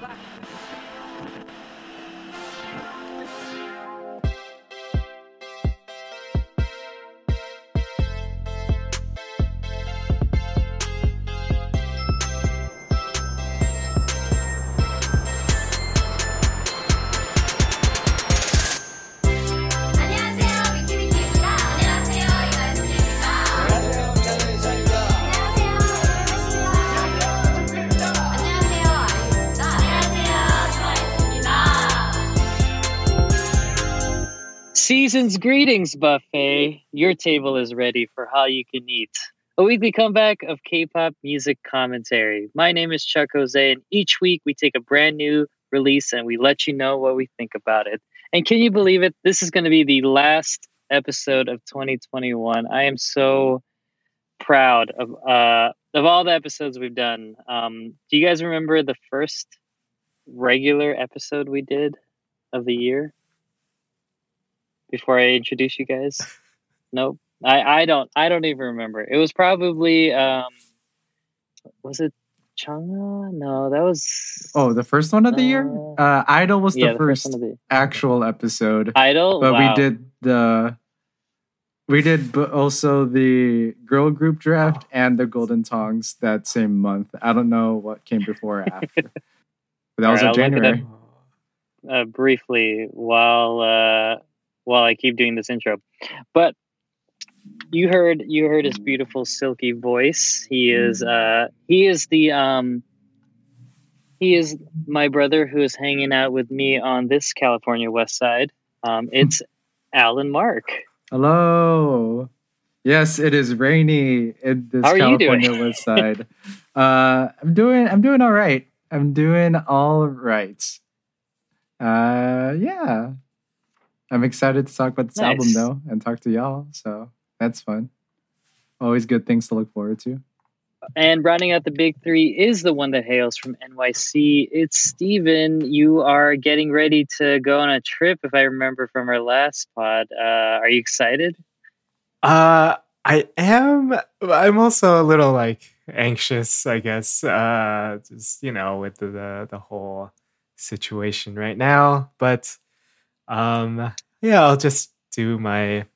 안 Season's greetings, buffet. Your table is ready for Hallyu Can Eat. A weekly comeback of K-pop music commentary. My name is Chuck Jose, and each week we take a brand new release and we let you know what we think about it. And can you believe it? This is going to be the last episode of 2021. I am so proud of uh, of all the episodes we've done. Um, do you guys remember the first regular episode we did of the year? Before I introduce you guys, nope. I, I don't I don't even remember. It was probably um, was it Changa? No, that was Oh, the first one of the year? Uh, Uh, Idol was yeah, the first one of the actual episode, Idol. but Wow. we did the we did also the girl group draft and the golden tongs that same month. I don't know what came before or after. But that was Alright, in I'll look up. January. uh, briefly while uh, while I keep doing this intro. But you heard you heard his beautiful silky voice. He is uh, he is the um, he is my brother who is hanging out with me on this California West Side. Um, it's Allen Mark. Hello. Yes, it is rainy in this How are you doing? California west side. uh, I'm doing I'm doing all right. I'm doing all right. Uh, yeah. I'm excited to talk about this album though and talk to y'all. So that's fun. Always good things to look forward to. And rounding out the big three is the one that hails from NYC. It's Steven. You are getting ready to go on a trip, if I remember from our last pod. Uh, are you excited? Uh, I am. I'm also a little like anxious, I guess. Uh, just you know, with the the, the whole situation right now. But um, yeah, I'll just do my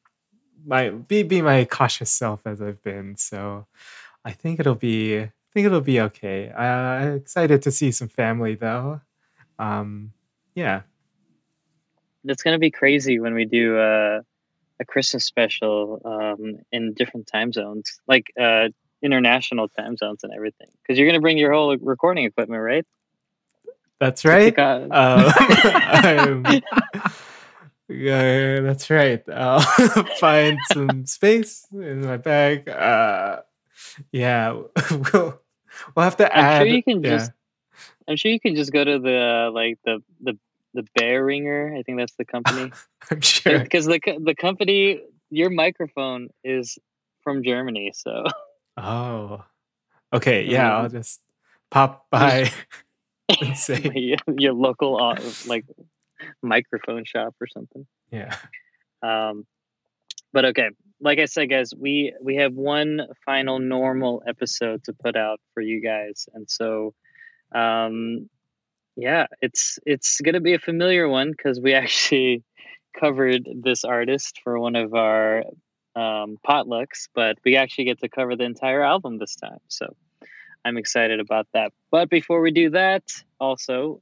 my be be my cautious self as I've been. So I think it'll be. I think it'll be okay. I'm excited to see some family though. Um, yeah. That's gonna be crazy when we do uh, a Christmas special um, in different time zones, like uh, international time zones and everything. Because you're gonna bring your whole recording equipment, right? That's right. Um, yeah, that's right. I'll find some space in my bag. Uh, yeah, we'll we'll have to add. I'm sure you can yeah. just. I'm sure you can just go to the like the the the Behringer. I think that's the company. I'm sure. because the the company your microphone is from Germany, so Oh, okay. Yeah. I'll just pop by your, your local uh, like microphone shop or something. yeah. Um, but okay, like I said, guys, we we have one final normal episode to put out for you guys, and so um, yeah, it's it's gonna be a familiar one because we actually covered this artist for one of our um, potlucks, but we actually get to cover the entire album this time. So I'm excited about that. But before we do that, also,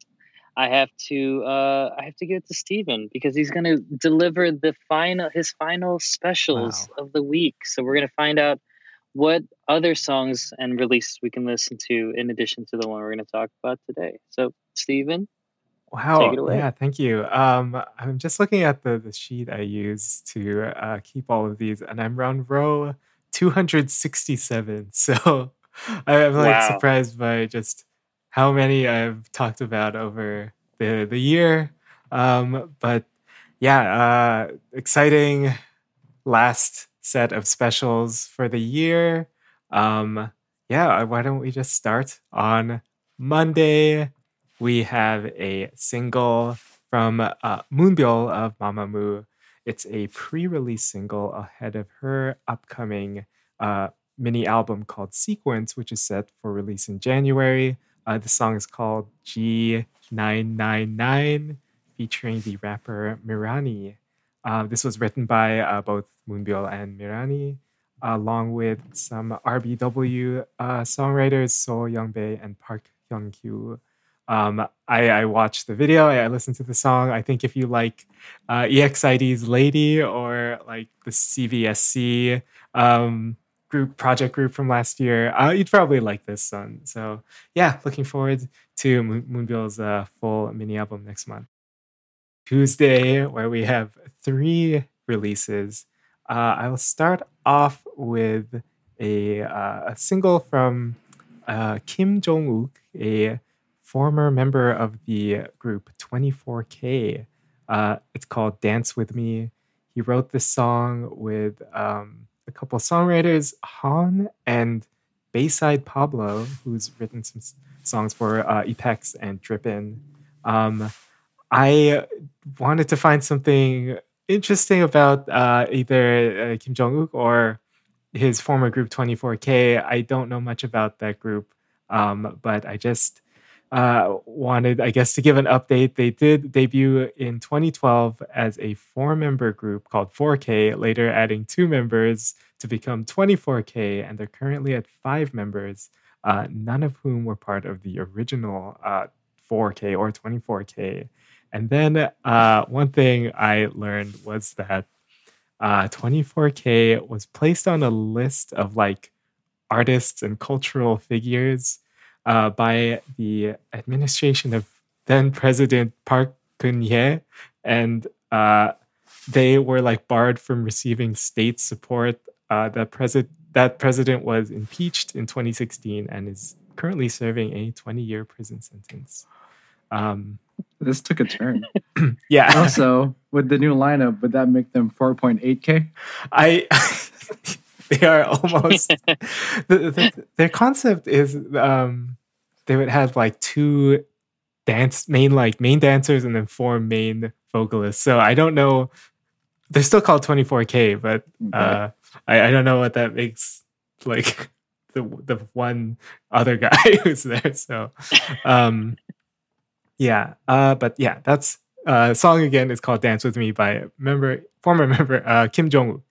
I have to uh, I have to give it to Steven because he's gonna deliver the final his final specials of the week. So we're gonna find out what other songs and releases we can listen to in addition to the one we're gonna talk about today. So Steven, Wow. it away. Yeah, thank you. Um, I'm just looking at the, the sheet I use to uh, keep all of these, and I'm on row 267. So I'm like Wow. surprised by just how many I've talked about over the, the year. Um, but yeah, uh, exciting last set of specials for the year. Um, yeah, why don't we just start on Monday? we have a single from uh, Moonbyul of Mamamoo. It's a pre-release single ahead of her upcoming uh, mini album called Sequence, which is set for release in January. Uh, the song is called G999, featuring the rapper Mirani. Uh, this was written by uh, both Moonbyul and Mirani, along with some RBW uh, songwriters, So Youngbae and Park Hyun-kyu. Um, I, I watched the video. I listened to the song. I think if you like uh, EXID's "Lady" or like the CVSC um, group project group from last year, uh, you'd probably like this song. So yeah, looking forward to Moon- Moonbyul's uh, full mini album next month. Tuesday, where we have three releases. Uh, I will start off with a, uh, a single from uh, Kim Jong Wook, a former member of the group 24K. Uh, it's called Dance With Me. He wrote this song with um, a couple songwriters, Han and Bayside Pablo, who's written some songs for uh, Epex and Drippin. Um, I wanted to find something interesting about uh, either uh, Kim Jong Wook or his former group 24K. I don't know much about that group, um, but I just uh, wanted, I guess, to give an update. They did debut in 2012 as a four member group called 4K, later adding two members to become 24K, and they're currently at five members, uh, none of whom were part of the original uh, 4K or 24K. And then uh, one thing I learned was that uh, 24K was placed on a list of like artists and cultural figures uh, by the administration of then President Park Geun-hye, and uh, they were like barred from receiving state support. Uh, the president that president was impeached in 2016 and is currently serving a 20-year prison sentence. Um, This took a turn. yeah, also, with the new lineup, would that make them 4.8K? I they are almost the, the, their concept is um they would have like two dance main like main dancers and then four main vocalists. So I don't know. They're still called 24K, but uh I, I don't know what that makes like the the one other guy who's there. So um yeah. Uh but yeah, that's uh song again is called Dance With Me by member former member uh Kim Jong Wook.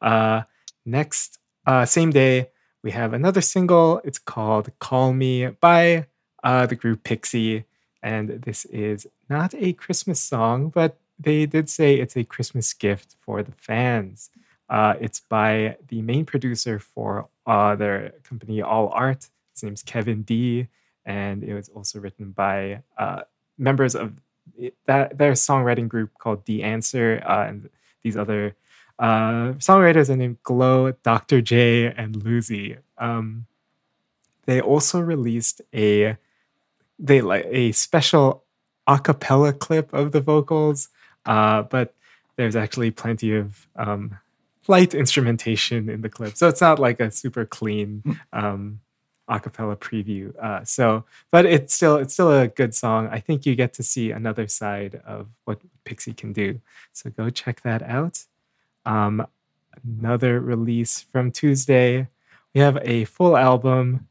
Uh next uh same day we have another single. It's called Call Me by uh the group Pixy. And this is not a Christmas song, but they did say it's a Christmas gift for the fans. Uh, it's by the main producer for uh, their company All Art. His name's Kevin D, and it was also written by uh, members of that their songwriting group called The Answer, uh, and these other uh, songwriters are named Glow, Dr. J, and Lucy. Um, they also released a they like a special a cappella clip of the vocals, uh, but there's actually plenty of um, light instrumentation in the clip, so it's not like a super clean um, a cappella preview. Uh, so, but it's still it's still a good song. I think you get to see another side of what Pixy can do. So go check that out. Um, another release from Tuesday. We have a full album.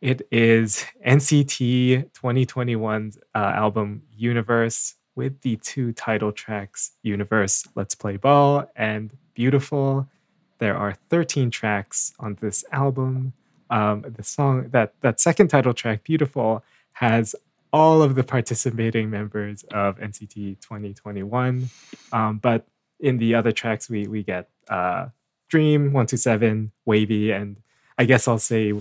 It is NCT 2021's uh, album Universe with the two title tracks Universe, Let's Play Ball, and Beautiful. There are 13 tracks on this album. Um, the song that that second title track, Beautiful, has all of the participating members of NCT 2021. Um, but in the other tracks, we we get uh, Dream 127, Wavy, and I guess I'll say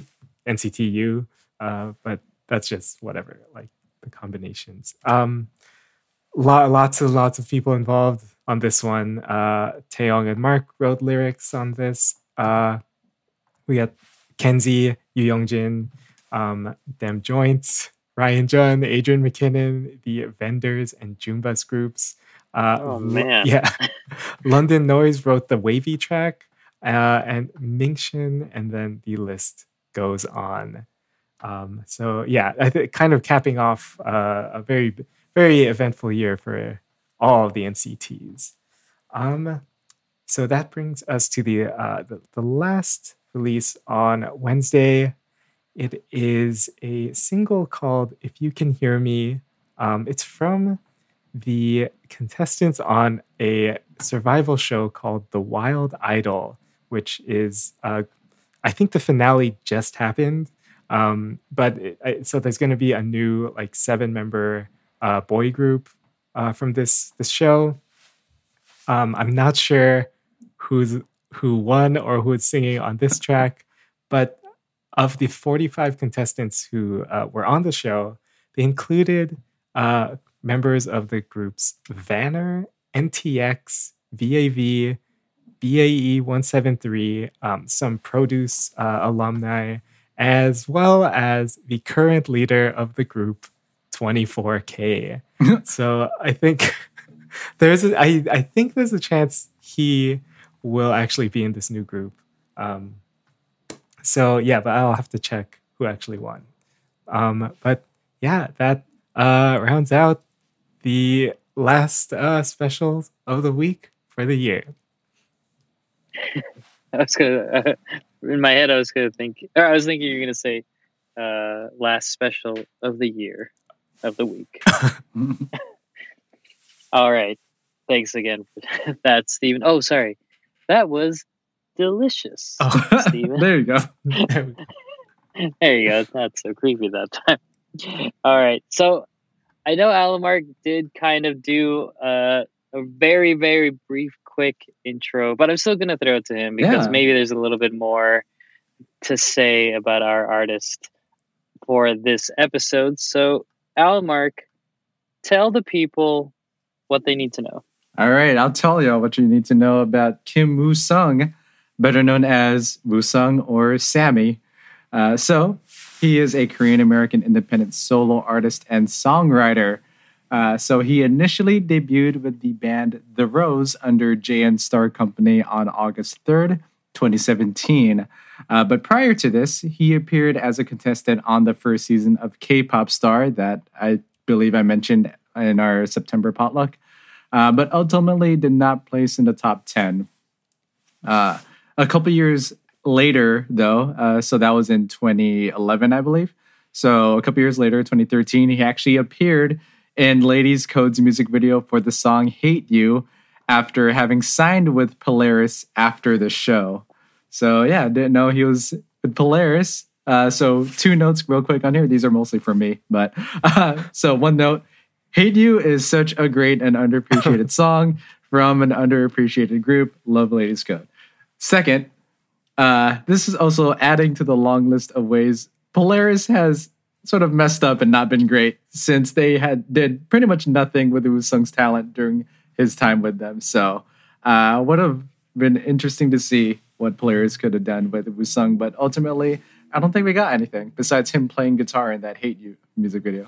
NCTU, uh, but that's just whatever, like the combinations. Um, lo- lots and lots of people involved on this one. Uh, Taeyong and Mark wrote lyrics on this. Uh, we got Kenzie, Yu Youngjin, um, Them Joints, Ryan Jhun, Adrian McKinnon, the Vendors and Jumbas groups. Uh, Oh, man. Yeah. London Noise wrote the Wavy track, uh, and Mingshin, and then the list goes on. Um, so yeah, I think kind of capping off uh, a very very eventful year for all of the NCTs. Um, so that brings us to the, uh, the the last release on Wednesday. It is a single called If You Can Hear Me. Um, it's from the contestants on a survival show called The Wild Idol, which is, uh, I think the finale just happened. Um, but it, I- so there's going to be a new like seven member uh, boy group uh, from this this show. Um, I'm not sure who's who won or who is singing on this track, but of the 45 contestants who uh, were on the show, they included uh, members of the groups Vanner, NTX, VAV, BAE 173, um, some produce uh, alumni, as well as the current leader of the group, 24K. so I think there's a, I, I think there's a chance he will actually be in this new group. Um, so yeah, but I'll have to check who actually won. Um, but yeah, that uh, rounds out the last uh, special of the week for the year. I was gonna in my head. I was gonna think. Or I was thinking you're gonna say uh, last special of the year of the week. All right. Thanks again for that, Stephen. Oh, sorry. That was delicious. oh, Steven. there you go. There you go. It's not so creepy that time. All right. So I know Allen Mark did kind of do uh, a very, very brief, quick intro, but I'm still going to throw it to him because Yeah. maybe there's a little bit more to say about our artist for this episode. So, Allen Mark, tell the people what they need to know. All right, I'll tell you all what you need to know about Kim Woo Sung, better known as Woo Sung or Sammy. Uh, so, he is a Korean American independent solo artist and songwriter. Uh, so, he initially debuted with the band The Rose under J&Star Company on August 3rd, 2017. Uh, but prior to this, he appeared as a contestant on the first season of K pop Star that I believe I mentioned in our September potluck uh, but ultimately did not place in the top 10. Uh, a couple years later, though, uh, so that was in 2011, I believe. So a couple years later, 2013, he actually appeared in Ladies Code's music video for the song Hate You after having signed with Polaris after the show. So yeah, didn't know he was with Polaris. Uh, so two notes real quick on here. These are mostly for me, but uh, so one note: "Hate You" is such a great and underappreciated song from an underappreciated group. Love Ladies Code. Second, uh, this is also adding to the long list of ways Polaris has sort of messed up and not been great since they had did pretty much nothing with Woo Sung's talent during his time with them. So, uh, would have been interesting to see what Polaris could have done with Woo Sung, but ultimately, I don't think we got anything besides him playing guitar in that "Hate You" music video.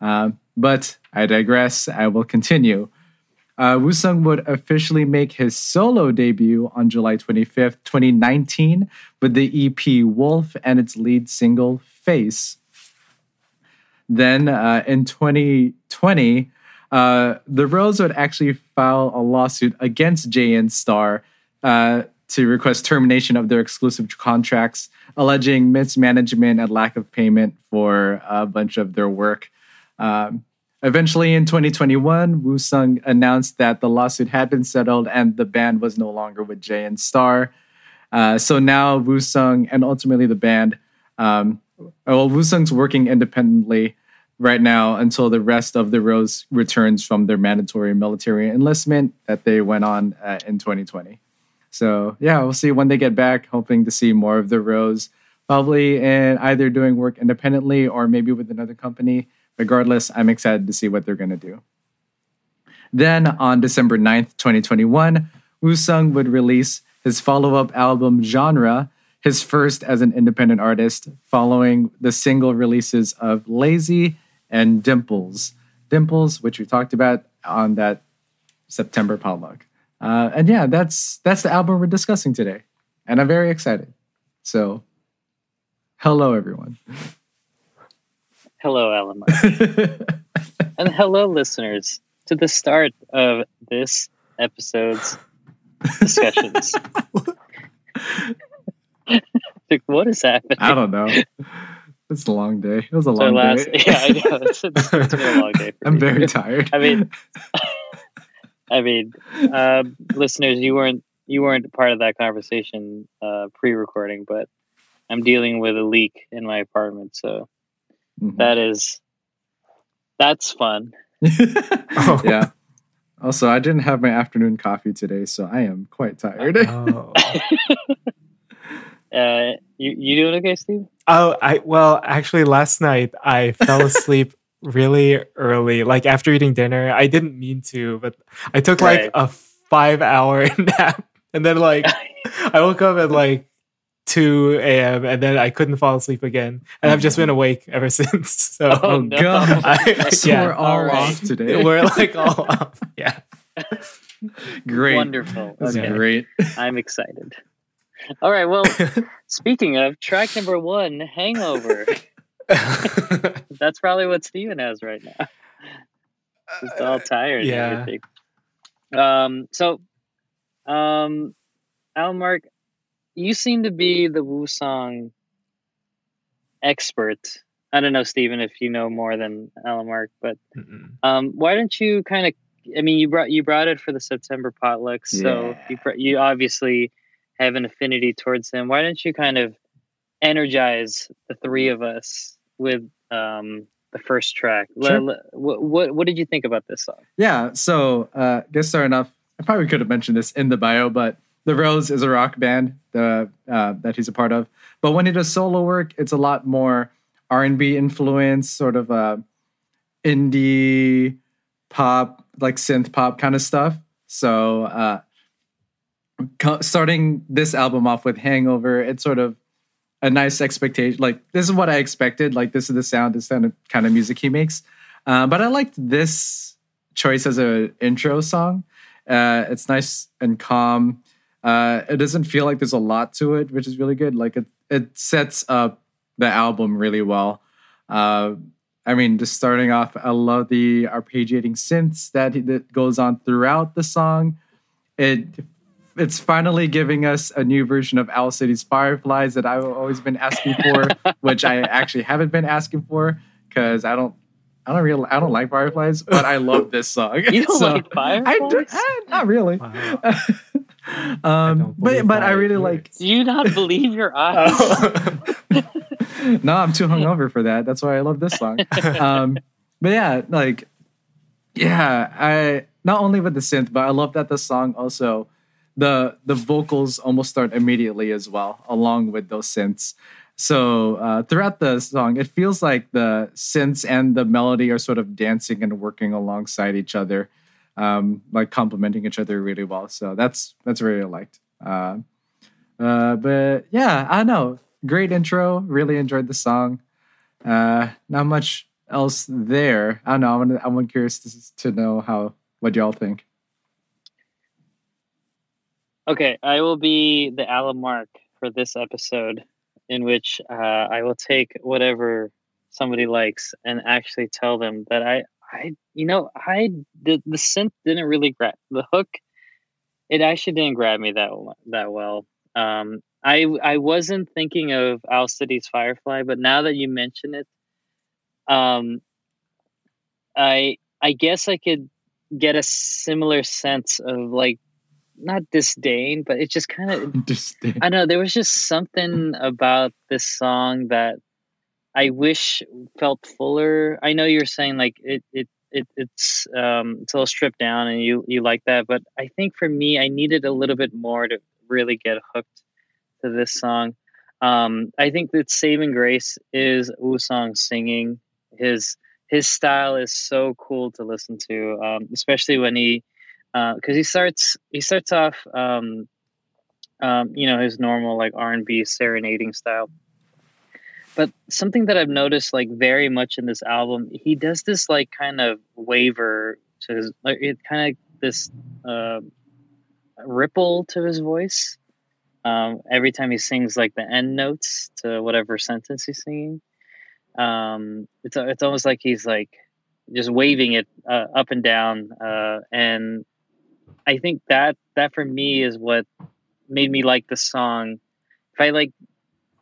Um, but I digress. I will continue. Uh, Woo Sung would officially make his solo debut on July 25th, 2019, with the EP Wolf and its lead single Face. Then uh, in 2020, uh, the Rose would actually file a lawsuit against J&Star uh, to request termination of their exclusive contracts, alleging mismanagement and lack of payment for a bunch of their work. Um, Eventually, in 2021, Woo Sung announced that the lawsuit had been settled and the band was no longer with Jay and Star. Uh, so now Woo Sung and ultimately the band, um, well, Woo Sung's working independently right now until the rest of the Rose returns from their mandatory military enlistment that they went on uh, in 2020. So yeah, we'll see when they get back. Hoping to see more of the Rose, probably in either doing work independently or maybe with another company. Regardless, I'm excited to see what they're going to do. Then on December 9th, 2021, Woo Sung would release his follow up album Genre, his first as an independent artist, following the single releases of Lazy and Dimples. Dimples, which we talked about on that September potluck. Uh, and yeah, that's that's the album we're discussing today, and I'm very excited. So, hello everyone. Hello, Allen Mark. and hello, listeners, to the start of this episode's discussions. like, what is happening? I don't know. It's a long day. It was a long last, day. yeah, I know it's, it's, it's been a long day. I'm me. very tired. I mean, I mean, uh, listeners, you weren't you weren't part of that conversation uh, pre-recording, but I'm dealing with a leak in my apartment, so Mhm. that is that's fun. yeah. Also, I didn't have my afternoon coffee today, so I am quite tired. Oh. Uh, you you doing okay, Steve? Oh, I well, actually, last night I fell asleep really early, like after eating dinner. I didn't mean to, but I took like a five-hour nap, and then like I woke up at like two a.m. and then I couldn't fall asleep again, and I've just been awake ever since. So Oh, oh no. god. I- so yeah, we're all alright. off today. we're like all off. Yeah. great. Wonderful. That's Okay. great. I'm excited. All right. Well, speaking of track number one, "Hangover." That's probably what Steven has right now. Just all tired yeah. and everything. Um, so, um, Al Mark, you seem to be the Woo Sung expert. I don't know, Stephen, if you know more than Allen Mark, but um, why don't you kind of? I mean, you brought you brought it for the September potluck, so Yeah. you you obviously have an affinity towards him. Why don't you kind of energize the three of us with um, the first track? Sure. le- what, what what did you think about this song? Yeah, so uh guess starting off, I probably could have mentioned this in the bio, but The Rose is a rock band uh, that he's a part of. But when he does solo work, it's a lot more R&B influence, sort of uh, indie pop, like synth pop kind of stuff. So uh, co- starting this album off with Hangover, it's sort of a nice expectation. Like this is what I expected. Like this is the sound, this kind of kind of music he makes. Uh, but I liked this choice as an intro song. Uh, it's nice and calm. Uh, it doesn't feel like there's a lot to it, which is really good. Like it, it sets up the album really well. Uh, I mean, just starting off, I love the arpeggiating synths that that goes on throughout the song. It it's finally giving us a new version of Owl City's Fireflies that I've always been asking for, which I actually haven't been asking for because I don't. I don't really, I don't like fireflies, but I love this song. You don't So- like I Fireflies? do, eh, not really. Wow. um, don't but but I really ears. like. Do you not believe your eyes? Oh. no, I'm too hungover for that. That's why I love this song. Um, but yeah, like, yeah, I not only with the synth, but I love that the song also the the vocals almost start immediately as well, along with those synths. So uh, throughout the song, it feels like the synths and the melody are sort of dancing and working alongside each other, um, like complementing each other really well. So that's that's really liked. Uh, uh, but yeah, I know. Great intro. Really enjoyed the song. Uh, not much else there. I don't know. I'm I'm curious to, to know how what y'all think. Okay, I will be the Allen Mark for this episode, in which uh, I will take whatever somebody likes and actually tell them that I, I, you know, I the the synth didn't really grab the hook. It actually didn't grab me that that well. Um, I I wasn't thinking of Owl City's Firefly, but now that you mention it, um, I I guess I could get a similar sense of like not disdain, but it just kind of Just I know. There was just something about this song that I wish felt fuller. I know you're saying like it it, it it's um it's a little stripped down and you you like that, but I think for me I needed a little bit more to really get hooked to this song. Um, I think that saving grace is Woo Sung singing. His his style is so cool to listen to, um, especially when he because he starts he starts off um, um, you know his normal like R&B serenading style. But something that I've noticed like very much in this album, he does this like kind of waver to his like it kind of this uh, ripple to his voice um, every time he sings like the end notes to whatever sentence he's singing. Um, it's it's almost like he's like just waving it uh, up and down, uh, and I think that that for me is what made me like the song. If I like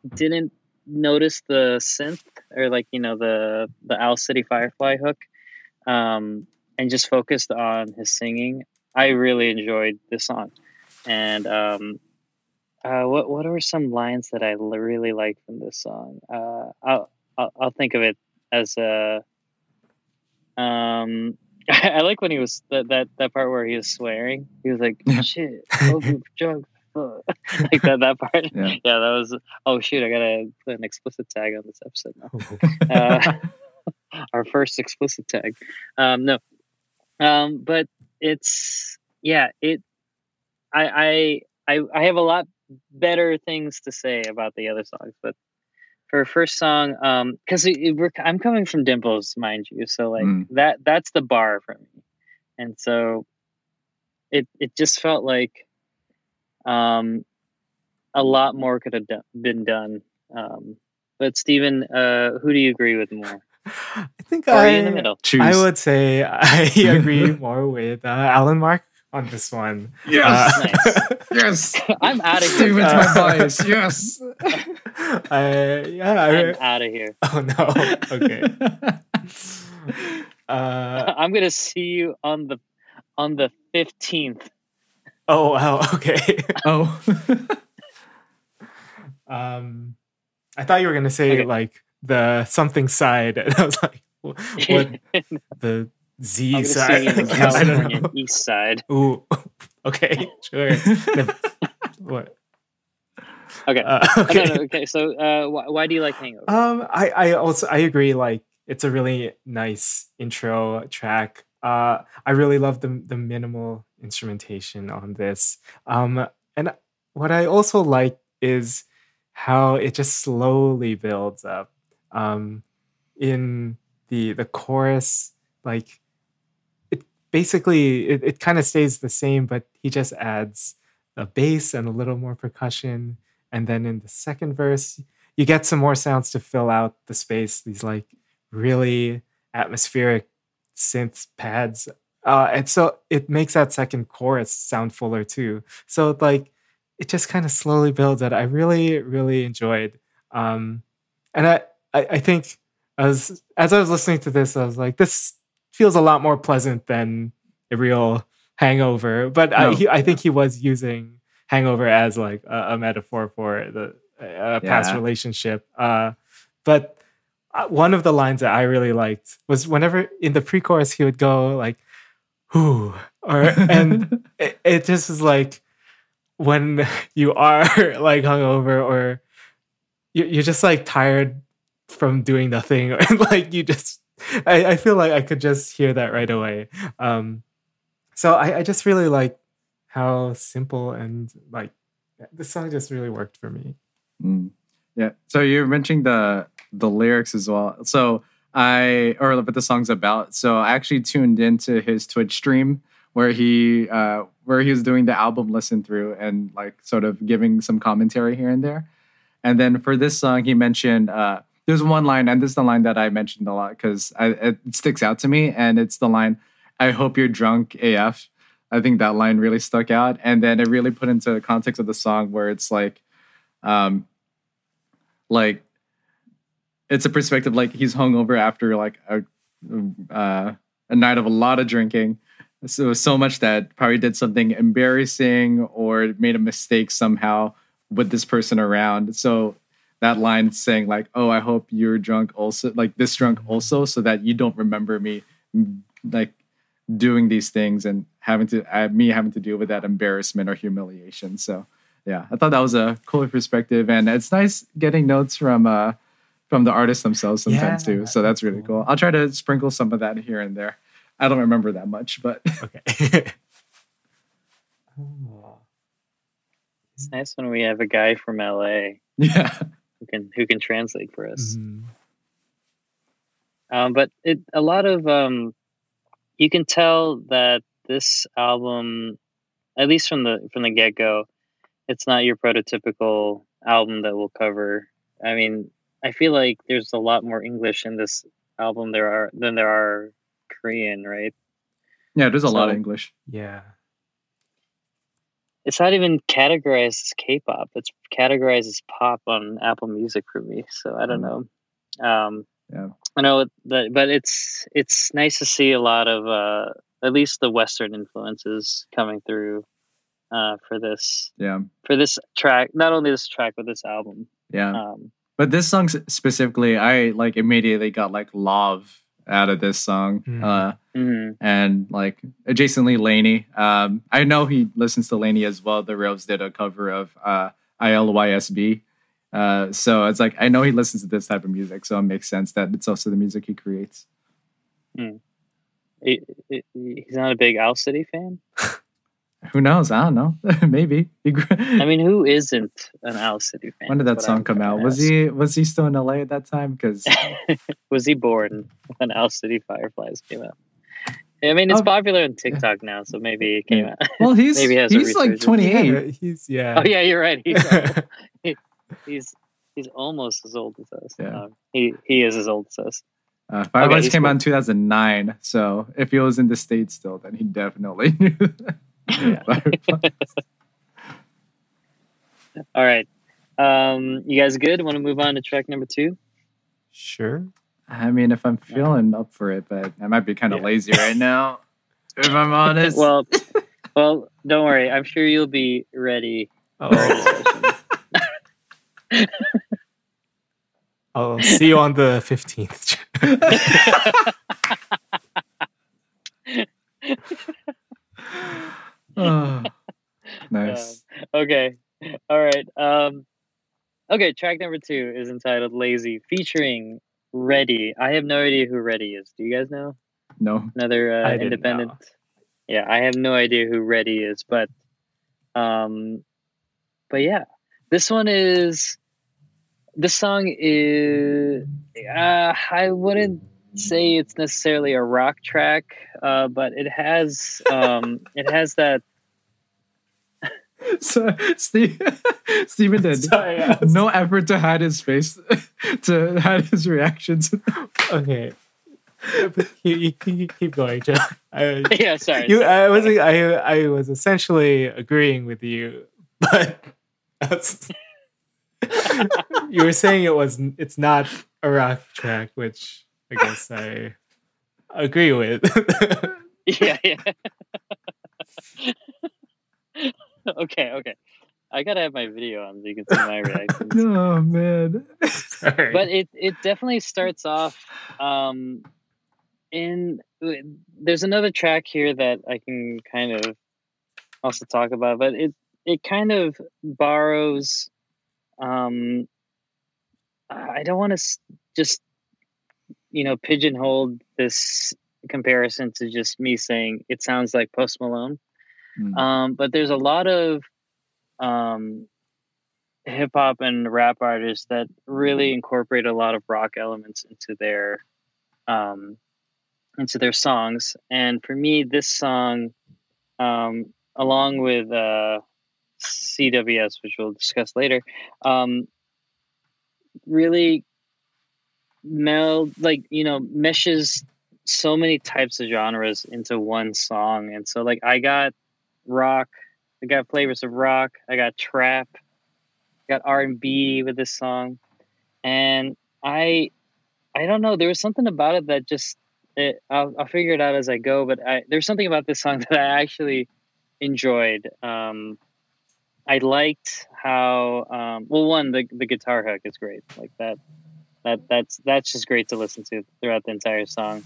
didn't notice the synth or like you know the the Owl City Firefly hook, um, and just focused on his singing, I really enjoyed this song. And um, uh, what what are some lines that I l- really like from this song? Uh, I'll, I'll I'll think of it as a. Um, I like when he was that that that part where he was swearing. He was like, Yeah. "Shit, oh, drunk." Fuck." like that that part. Yeah. yeah, that was. Oh shoot! I gotta put an explicit tag on this episode now. Uh, our first explicit tag. Um, no, um, but it's yeah. It. I I I I have a lot better things to say about the other songs, but for first song, um, because I'm coming from Dimples, mind you, so like Mm. that that's the bar for me, and so it it just felt like um a lot more could have done, been done. Um, but Stephen, uh, who do you agree with more? I think Or are in the middle? Choose. I would say I agree more with uh, Allen Mark on this one. Yes. Uh, yes. I'm out of here. Steven's Uh, my bias. Yes. I, yeah, I'm out of here. oh no. Okay. Uh, I'm gonna see you on the on the fifteenth. Oh wow. Okay. oh. Um, I thought you were gonna say Okay. like the something side, and I was like, what the Z side? the California. East Side. Ooh. Okay. Sure. What? Okay. Uh, Oh, okay. no, no, okay. So, uh, why, why do you like Hangover? Um, I, I also I agree. Like, it's a really nice intro track. Uh, I really love the the minimal instrumentation on this. Um, and what I also like is how it just slowly builds up. Um, in the the chorus, like it basically it, it kind of stays the same, but he just adds a bass and a little more percussion. And then in the second verse, you get some more sounds to fill out the space. These like really atmospheric synth pads. Uh, and so it makes that second chorus sound fuller too. So like it just kind of slowly builds that I really, really enjoyed. Um, and I, I, I think as as I was listening to this, I was like, this feels a lot more pleasant than a real hangover. But I, he, I think he was using hangover as like a, a metaphor for the a past Yeah. relationship. Uh, but uh, one of the lines that I really liked was whenever in the pre-chorus he would go like, "Whoo," or and it, it just is like when you are like hungover or you, you're just like tired from doing nothing or like you just I, I feel like I could just hear that right away. Um, so I, I just really like how simple and like this song just really worked for me. Mm. Yeah. So you're mentioning the the lyrics as well. So I or what the song's about. So I actually tuned into his Twitch stream where he uh where he was doing the album listen through and like sort of giving some commentary here and there. And then for this song, he mentioned uh there's one line, and this is the line that I mentioned a lot because it sticks out to me, and it's the line, "I hope you're drunk AF." I think that line really stuck out, and then it really put into the context of the song where it's like, um, like it's a perspective like he's hungover after like a uh, a night of a lot of drinking, so so much that probably did something embarrassing or made a mistake somehow with this person around. So that line saying like, "Oh, I hope you're drunk also, like this drunk also, so that you don't remember me, like." doing these things and having to uh, me having to deal with that embarrassment or humiliation so yeah i thought that was a cool perspective and it's nice getting notes from uh from the artists themselves sometimes Yeah, too so that's really cool. cool i'll try to sprinkle some of that here and there i don't remember that much but Okay. Oh. It's nice when we have a guy from LA yeah who can who can translate for us. Mhm. Um, but it a lot of um, you can tell that this album, at least from the from the get go, it's not your prototypical album that will cover. I mean, I feel like there's a lot more English in this album there are than there are Korean, right? yeah there's a lot of english Yeah. It's not even categorized as K-pop. It's categorized as pop on Apple Music for me. So I don't Mm. know. Um, Yeah. I know that, but it's it's nice to see a lot of uh, at least the Western influences coming through uh, for this Yeah. for this track. Not only this track, but this album. Yeah. Um, But this song specifically, I like immediately got like Lauv out of this song. Mhm. Uh, mhm. and like adjacently LANY. Um, I know he listens to LANY as well. The Rose did a cover of uh, ILYSB. Uh, so it's like I know he listens to this type of music, so it makes sense that it's also the music he creates. He- he- he's not a big Owl City fan. Who knows? I don't know. Maybe. I mean, who isn't an Owl City fan? when did that song I'm come out? Was he was he still in LA at that time? Because was he born when Owl City Fireflies came out? I mean, it's Oh, popular on TikTok now, so maybe it came out. well, he's Maybe he has a he's like twenty eight. Yeah, he's yeah. oh yeah, you're right. He's al- he's he's almost as old as us. Yeah. Um, he he is as old as us. Uh, Fireflies he's came cool. out in two thousand nine. So if he was in the states still, then he definitely knew. Yeah. All right, um, you guys good? Want to move on to track number two? Sure. I mean, if I'm feeling up for it, but I might be kind of Yeah. lazy right now. If I'm honest. Well, well, don't worry. I'm sure you'll be ready. Oh, I'll see you on the fifteenth. Oh, nice. Okay. All right. Um, okay. Track number two is entitled "Lazy," featuring Ready. I have no idea who Ready is. Do you guys know? no. Another uh, I didn't independent. know. Yeah, I have no idea who Ready is, but um, but yeah, this one is. This song is. Uh, I wouldn't say it's necessarily a rock track, uh, but it has um, it has that So Steve, Steven did Sorry, I was- no effort to hide his face, to hide his reactions. okay. You, you, you keep going, Joe. I, yeah. Sorry. you, I was I, I was essentially agreeing with you, but that's, you were saying it was it's not a rock track, which I guess I agree with. yeah, yeah. okay, okay. I gotta have my video on so you can see my reaction. oh man. Sorry. but it it definitely starts off um in there's another track here that I can kind of also talk about but it it kind of borrows um I don't want to just you know pigeonhole this comparison to just me saying it sounds like Post Malone Mm. um, but there's a lot of um, hip hop and rap artists that really incorporate a lot of rock elements into their um, into their songs. And for me, this song, um, along with uh, CWS, which we'll discuss later, um, really meld like you know meshes so many types of genres into one song. And so like i got rock i got flavors of rock i got trap I got r&b with this song. And i i don't know there was something about it that just it, I'll, I'll figure it out as i go but I, there's something about this song that i actually enjoyed. Um i liked how um well one the, the guitar hook is great like that that that's that's just great to listen to throughout the entire song.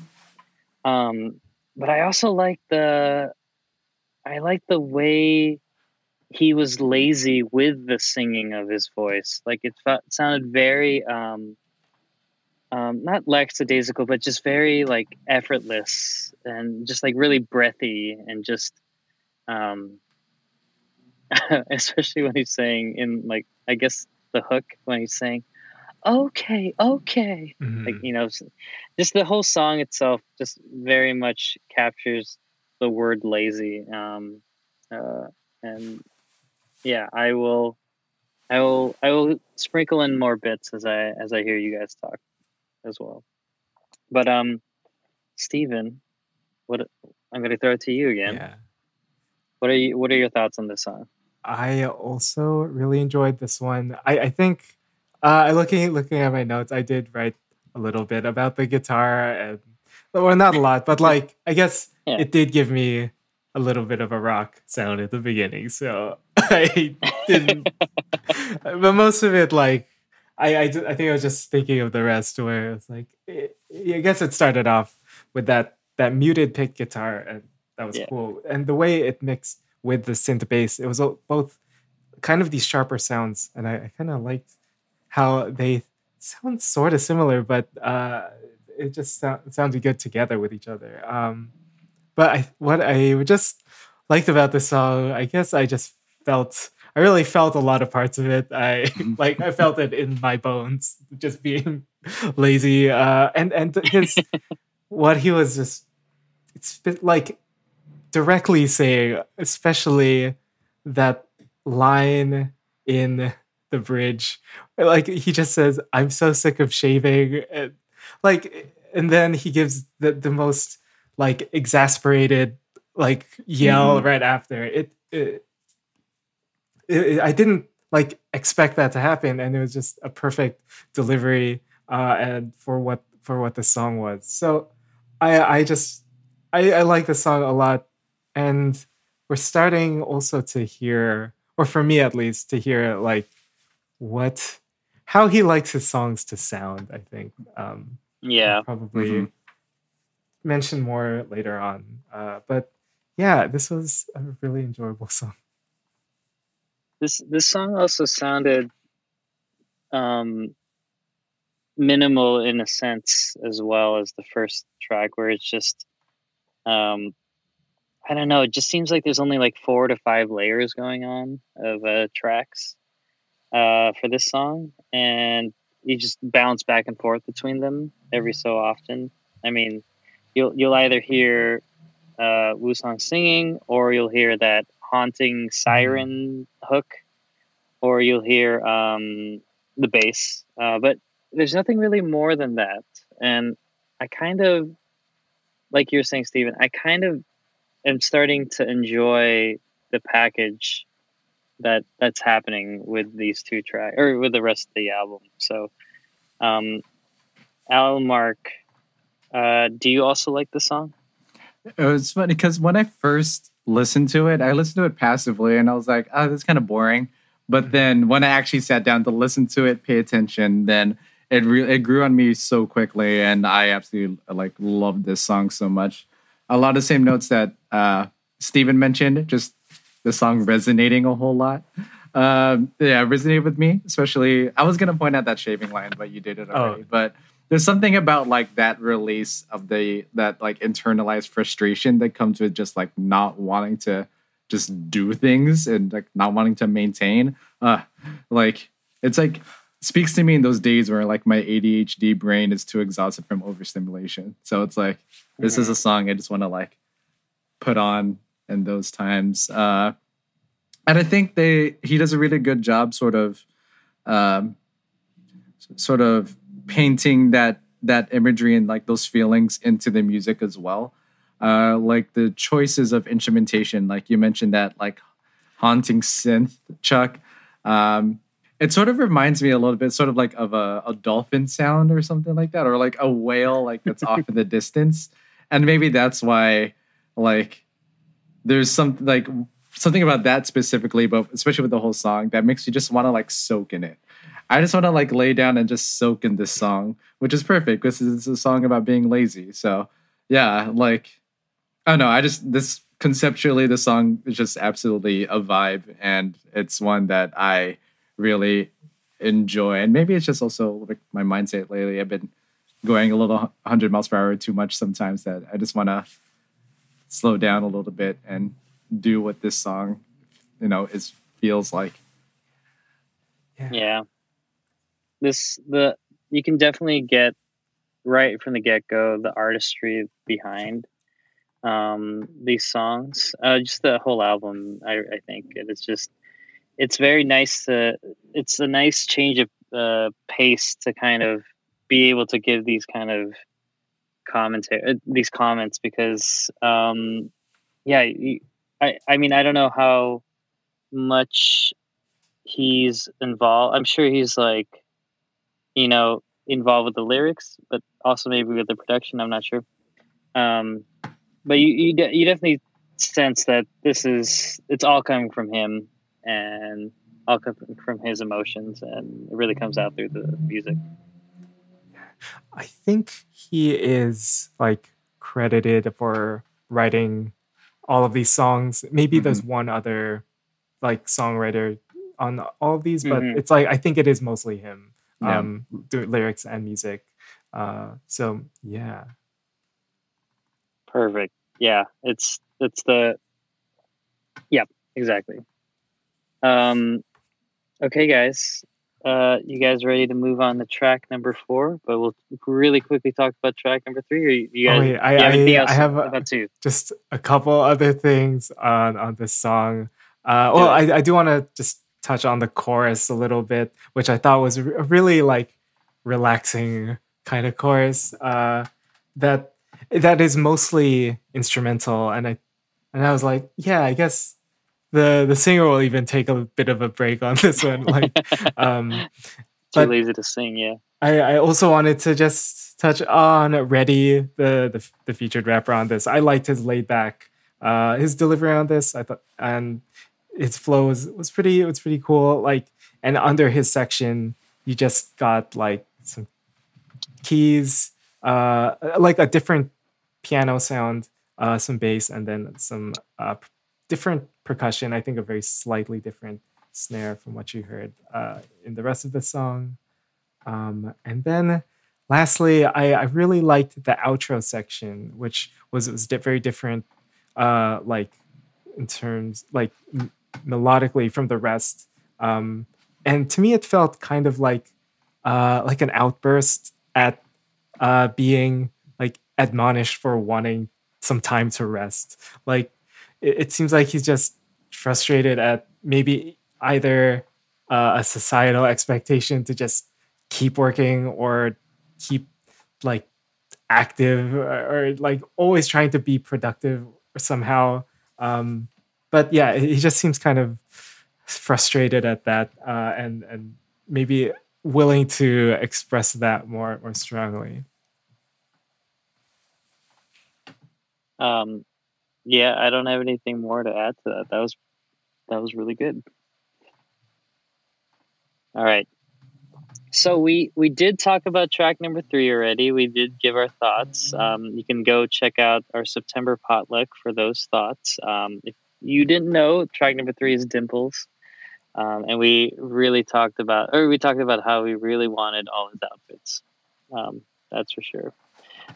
Um but i also like the i like the way he was lazy with the singing of his voice. Like it felt, sounded very um um not lackadaisical but just very like effortless and just like really breathy and just um especially when he's saying in like i guess the hook when he's saying okay okay Mhm. like you know just the whole song itself just very much captures the word lazy um uh and yeah i will i will i will sprinkle in more bits as i as i hear you guys talk as well but um Stephen, what i'm going to throw it to you again yeah. what are you what are your thoughts on this song I also really enjoyed this one. I, I think uh looking looking at my notes, I did write a little bit about the guitar and well not a lot but like i guess Yeah. it did give me a little bit of a rock sound at the beginning so i didn't but most of it like I, I think i was just thinking of the rest where it's like it, i guess it started off with that that muted pick guitar and that was Yeah. cool and the way it mixed with the synth bass it was both kind of these sharper sounds and i, I kind of liked how they sound sort of similar but uh it just sound, sounded good together with each other. Um but i what i just liked about this song i guess i just felt i really felt a lot of parts of it. I like i felt it in my bones just being lazy uh and and his what he was just it's like directly saying especially that line in the bridge like he just says i'm so sick of shaving and like and then he gives the, the most like exasperated like yell right after. It, it, it i didn't like expect that to happen and it was just a perfect delivery uh and for what for what the song was. So i i just i i like the song a lot and we're starting also to hear or for me at least to hear like what how he likes his songs to sound i think um Yeah. I'll probably Mhm. mention more later on uh but yeah this was a really enjoyable song This this song also sounded um minimal in a sense as well as the first track where it's just um I don't know, it just seems like there's only like four to five layers going on of uh tracks uh for this song and you just bounce back and forth between them every so often. I mean, you'll you'll either hear uh Woo Sung singing or you'll hear that haunting siren hook or you'll hear um the bass. Uh but there's nothing really more than that. And I kind of like you were saying, Stephen, I kind of am starting to enjoy the package that that's happening with these two tracks or with the rest of the album. So, um, Al Mark, uh, do you also like the song? It was funny because when I first listened to it, I listened to it passively and I was like, oh, that's kind of boring. But then when I actually sat down to listen to it, pay attention, then it re- it grew on me so quickly, and I absolutely like loved this song so much. A lot of the same notes that uh, Steven mentioned, just the song resonating a whole lot. Um, yeah, resonated with me, especially. I was gonna point out that shaving line, but you did it already. Oh. But there's something about like that release of the that like internalized frustration that comes with just like not wanting to just do things and like not wanting to maintain. Uh, like it's like speaks to me in those days where like my ADHD brain is too exhausted from overstimulation. So it's like this is a song I just want to like put on in those times. Uh, and I think they he does a really good job, sort of, um, sort of painting that that imagery and like those feelings into the music as well. Uh, like the choices of instrumentation, like you mentioned that like haunting synth, Chuck. Um, it sort of reminds me a little bit, sort of like of a, a dolphin sound or something like that, or like a whale like that's off in the distance. And maybe that's why, like, there's some like something about that specifically, but especially with the whole song that makes you just want to like soak in it. I just want to like lay down and just soak in this song, which is perfect because it's a song about being lazy. So yeah, like I don't know. I just this conceptually the song is just absolutely a vibe, and it's one that I really enjoy. And maybe it's just also like my mindset lately. I've been going a little 100 miles per hour too much sometimes that I just want to slow down a little bit and do what this song, you know, is feels like. Yeah. This the you can definitely get right from the get go the artistry behind um these songs. Uh just the whole album I I think it is just it's very nice to it's a nice change of uh pace to kind of be able to give these kind of commentary uh, these comments because um yeah I I mean I don't know how much he's involved. I'm sure he's like, you know, involved with the lyrics, but also maybe with the production. I'm not sure. Um, but you you, de- you definitely sense that this is it's all coming from him and all coming from his emotions, and it really comes out through the music. I think he is like credited for writing all of these songs. Maybe there's one other like songwriter on all of these, but Mhm. it's like I think it is mostly him. Yeah. Um do lyrics and music. Uh so yeah. Perfect. Yeah, it's it's the yeah exactly. Um, okay, guys. Uh, you guys ready to move on to track number four? But we'll really quickly talk about track number three. Or you guys, Oh, wait, I- have anything I- else I have about two? just a couple other things on on this song. Uh, well, I, I do want to just touch on the chorus a little bit, which I thought was re- really like relaxing kind of chorus. Uh, that that is mostly instrumental, and I and I was like, yeah, I guess the the singer will even take a bit of a break on this one. Like, um, Too but- lazy to sing. Yeah. I, I also wanted to just touch on Ready, the, the the featured rapper on this. I liked his laid back, uh, his delivery on this. I thought, and his flow was, was pretty. It was pretty cool. Like, and under his section, you just got like some keys, uh, like a different piano sound, uh, some bass, and then some uh, different percussion. I think a very slightly different snare from what you heard uh, in the rest of the song. Um, and then lastly, I, I really liked the outro section, which was was very different, uh, like in terms like m- melodically from the rest. Um, and to me, it felt kind of like uh, like an outburst at uh, being like admonished for wanting some time to rest. Like it, it seems like he's just frustrated at maybe either uh, a societal expectation to just keep working or keep like active or, or, like always trying to be productive somehow um but yeah he just seems kind of frustrated at that uh and and maybe willing to express that more more strongly Um, yeah, I don't have anything more to add to that. That was that was really good. All right. So we we did talk about track number three already. We did give our thoughts. Um, you can go check out our September potluck for those thoughts. Um, if you didn't know, track number three is Dimples, um, and we really talked about, or we talked about how we really wanted all his outfits. Um, that's for sure.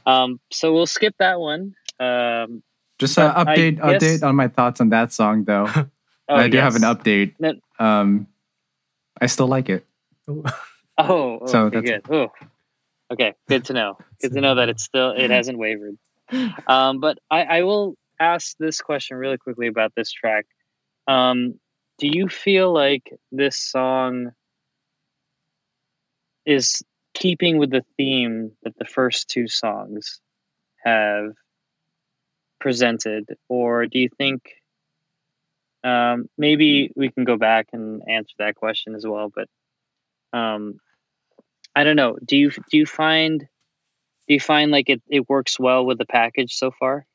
Um, so we'll skip that one. Um, Just an But I update guess- update on my thoughts on that song though. oh, I do have an update. No- Um, I still like it. Oh, So okay, that's- good. Oh, okay, good to know. Good to know that it's still it hasn't wavered. Um, but I, I will ask this question really quickly about this track. Um, do you feel like this song is keeping with the theme that the first two songs have presented, or do you think um, maybe we can go back and answer that question as well? But um, I don't know. Do you do you find do you find like it, it works well with the package so far?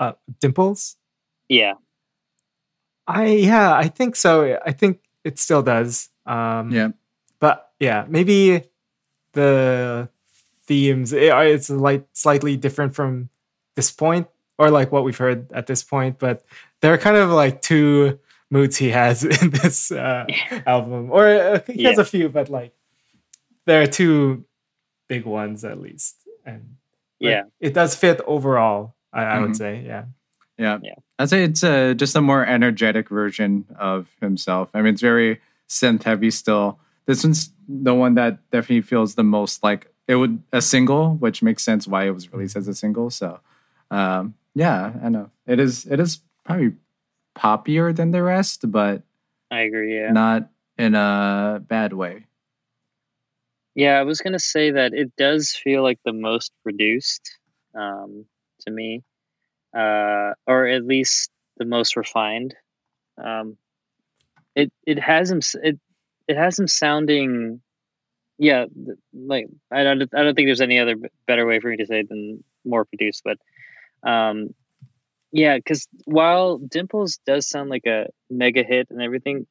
uh dimples Yeah. i yeah i think so i think it still does um Yeah. but yeah maybe the themes it- uh, it's like slightly different from this point or like what we've heard at this point but there are kind of like two moods he has in this uh, album or uh, he has a few but like there are two big ones at least and like, Yeah. it does fit overall i, I would Mhm. say yeah Yeah. Yeah. I'd say it's uh, just a more energetic version of himself. I mean, it's very synth heavy still. This one's the one that definitely feels the most like it would a single, which makes sense why it was released as a single. So, um, yeah, I know it is. It is probably poppier than the rest, but I agree. Yeah. not in a bad way. Yeah, I was gonna say that it does feel like the most produced um, to me, uh, or at least the most refined. Um, it it has him it it has him sounding yeah, like I don't I don't think there's any other better way for me to say it than more produced, but um, yeah, because while Dimples does sound like a mega hit and everything,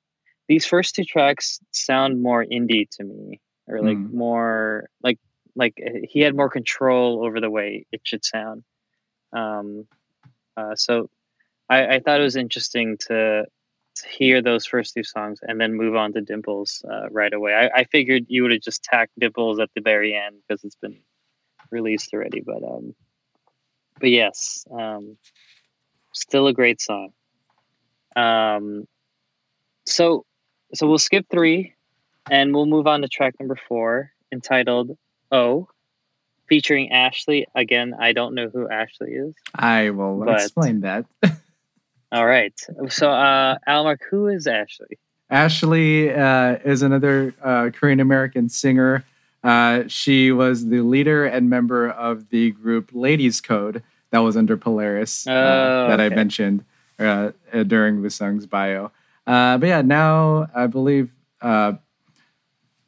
these first two tracks sound more indie to me, or like Mm. more like like uh, he had more control over the way it should sound. Um, uh, so I, I thought it was interesting to, to hear those first two songs and then move on to Dimples uh, right away. I, I figured you would have just tacked Dimples at the very end because it's been released already, but um, but yes, um, still a great song. Um, so so we'll skip three, and we'll move on to track number four, entitled "Oh," featuring Ashley. Again, I don't know who Ashley is. I will But- explain that. All right. So, uh, Almark, who is Ashley? Ashley uh, is another uh, Korean American singer. Uh, she was the leader and member of the group Ladies Code that was under Polaris uh, Oh, that I mentioned uh, uh, during Woo Sung's bio. Uh, but yeah, now I believe uh,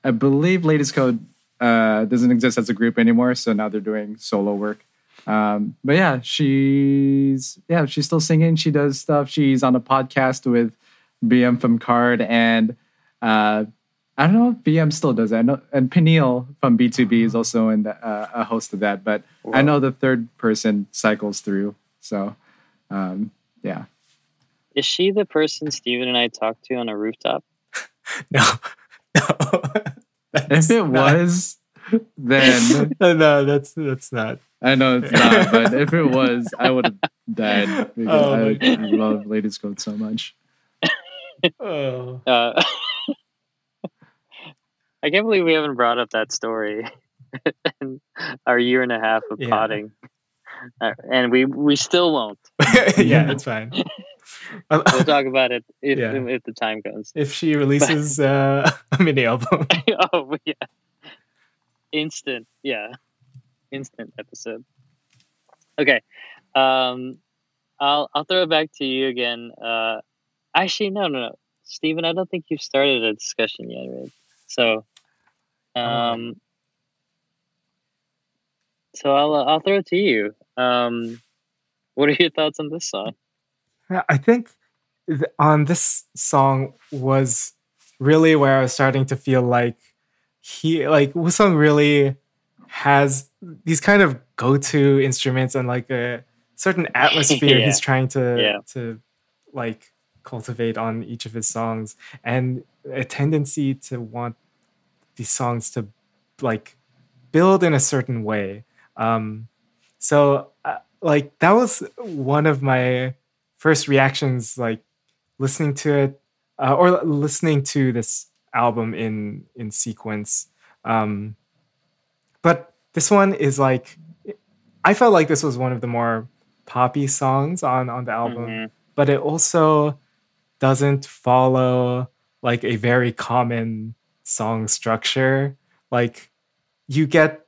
I believe Ladies Code uh, doesn't exist as a group anymore, so now they're doing solo work. Um, but yeah, she's yeah she's still singing. She does stuff. She's on a podcast with BM from KARD and uh, I don't know if BM still does that. I know, and Peniel from BTOB is also in the, uh, a host of that. But I know the third person cycles through. So um, yeah, Is she the person Steven and I talked to on a rooftop? No, no. if it was, then no, no, that's that's not. I know it's not. But if it was, I would have died because Oh I, I love Ladies Code so much. Oh, Uh, I can't believe we haven't brought up that story in our year and a half of Yeah. potting. Uh, and we we still won't. yeah, it's fine. Um, We'll talk about it if, Yeah. if the time comes. if she releases uh, a mini album, oh yeah, instant, yeah, instant episode. Okay, um, I'll I'll throw it back to you again. Uh, actually, no, no, no, Stephen, I don't think you've started a discussion yet, right? So, um, so I'll uh, I'll throw it to you. Um, what are your thoughts on this song? Yeah, I think th- on this song was really where I was starting to feel like he like Woo Sung really has these kind of go-to instruments and like a certain atmosphere Yeah. he's trying to Yeah. to like cultivate on each of his songs and a tendency to want these songs to like build in a certain way um so uh, like that was one of my first reactions like listening to it uh, or listening to this album in in sequence um but this one is like i felt like this was one of the more poppy songs on on the album Mhm. but it also doesn't follow like a very common song structure. Like you get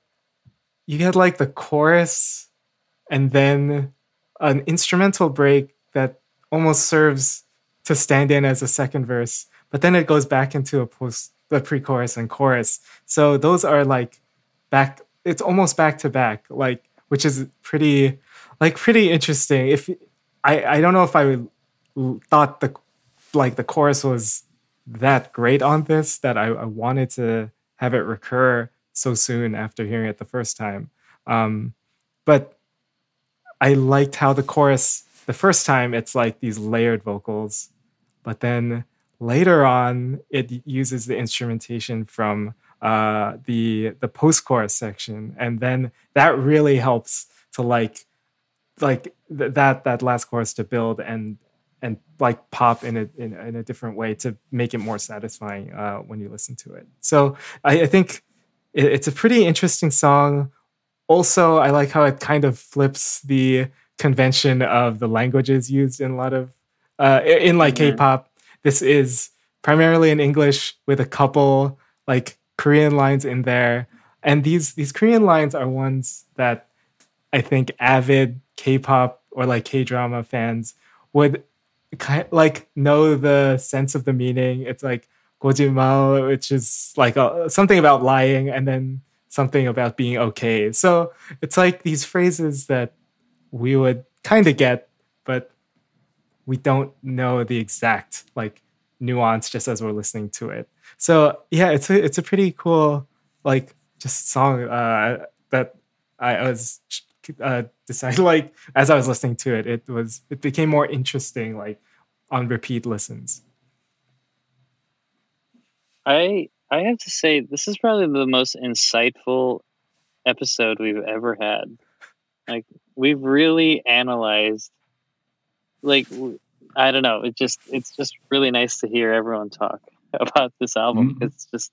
you get like the chorus and then an instrumental break that almost serves to stand in as a second verse but then it goes back into a post the pre-chorus and chorus. So those are like back it's almost back to back like which is pretty like pretty interesting. If i i don't know if i would thought the like the chorus was that great on this that I, I wanted to have it recur so soon after hearing it the first time. Um, but I liked how the chorus the first time it's like these layered vocals, but then later on it uses the instrumentation from uh, the the post chorus section, and then that really helps to like like th- that that last chorus to build and and like pop in a in, in a different way to make it more satisfying uh, when you listen to it. So I, I think it, it's a pretty interesting song. Also, I like how it kind of flips the convention of the languages used in a lot of uh, in like Mhm. K-pop. This is primarily in English with a couple like Korean lines in there, and these these Korean lines are ones that I think avid K-pop or like K-drama fans would kind like know the sense of the meaning. It's like Gojimao, which is like a, something about lying, and then something about being okay. So it's like these phrases that we would kind of get, but we don't know the exact like nuance just as we're listening to it. So yeah, it's a it's a pretty cool like just song uh, that I was uh, decided like as I was listening to it, it was it became more interesting like on repeat listens. I I have to say this is probably the most insightful episode we've ever had. Like we've really analyzed like I don't know, it just it's just really nice to hear everyone talk about this album. Mhm. It's just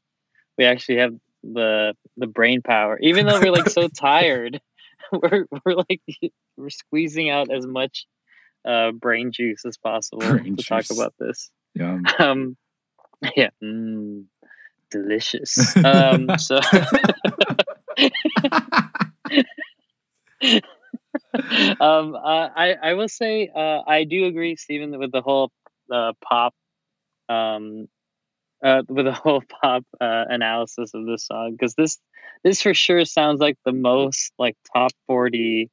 we actually have the the brain power. Even though we're like so tired, we're we're like we're squeezing out as much uh brain juice as possible Brain to talk about this. Yeah. Um, yeah, mm, delicious. Um, so, um, uh, I I will say uh, I do agree, Stephen, with the whole uh, pop, um, uh, with a whole pop uh, analysis of this song because this this for sure sounds like the most like top forty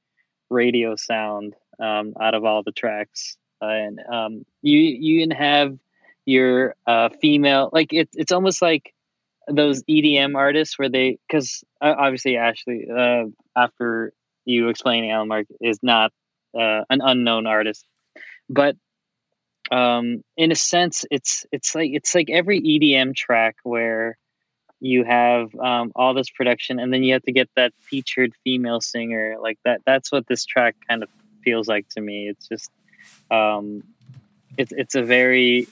radio sound um, out of all the tracks, uh, and um, you you even have your uh, female like it, it's almost like those EDM artists where they because uh, obviously Ashley uh, after you explaining Allen Mark is not an unknown artist, but um, in a sense it's it's like it's like every EDM track where you have um, all this production and then you have to get that featured female singer like that that's what this track kind of feels like to me it's just um, it's it's a very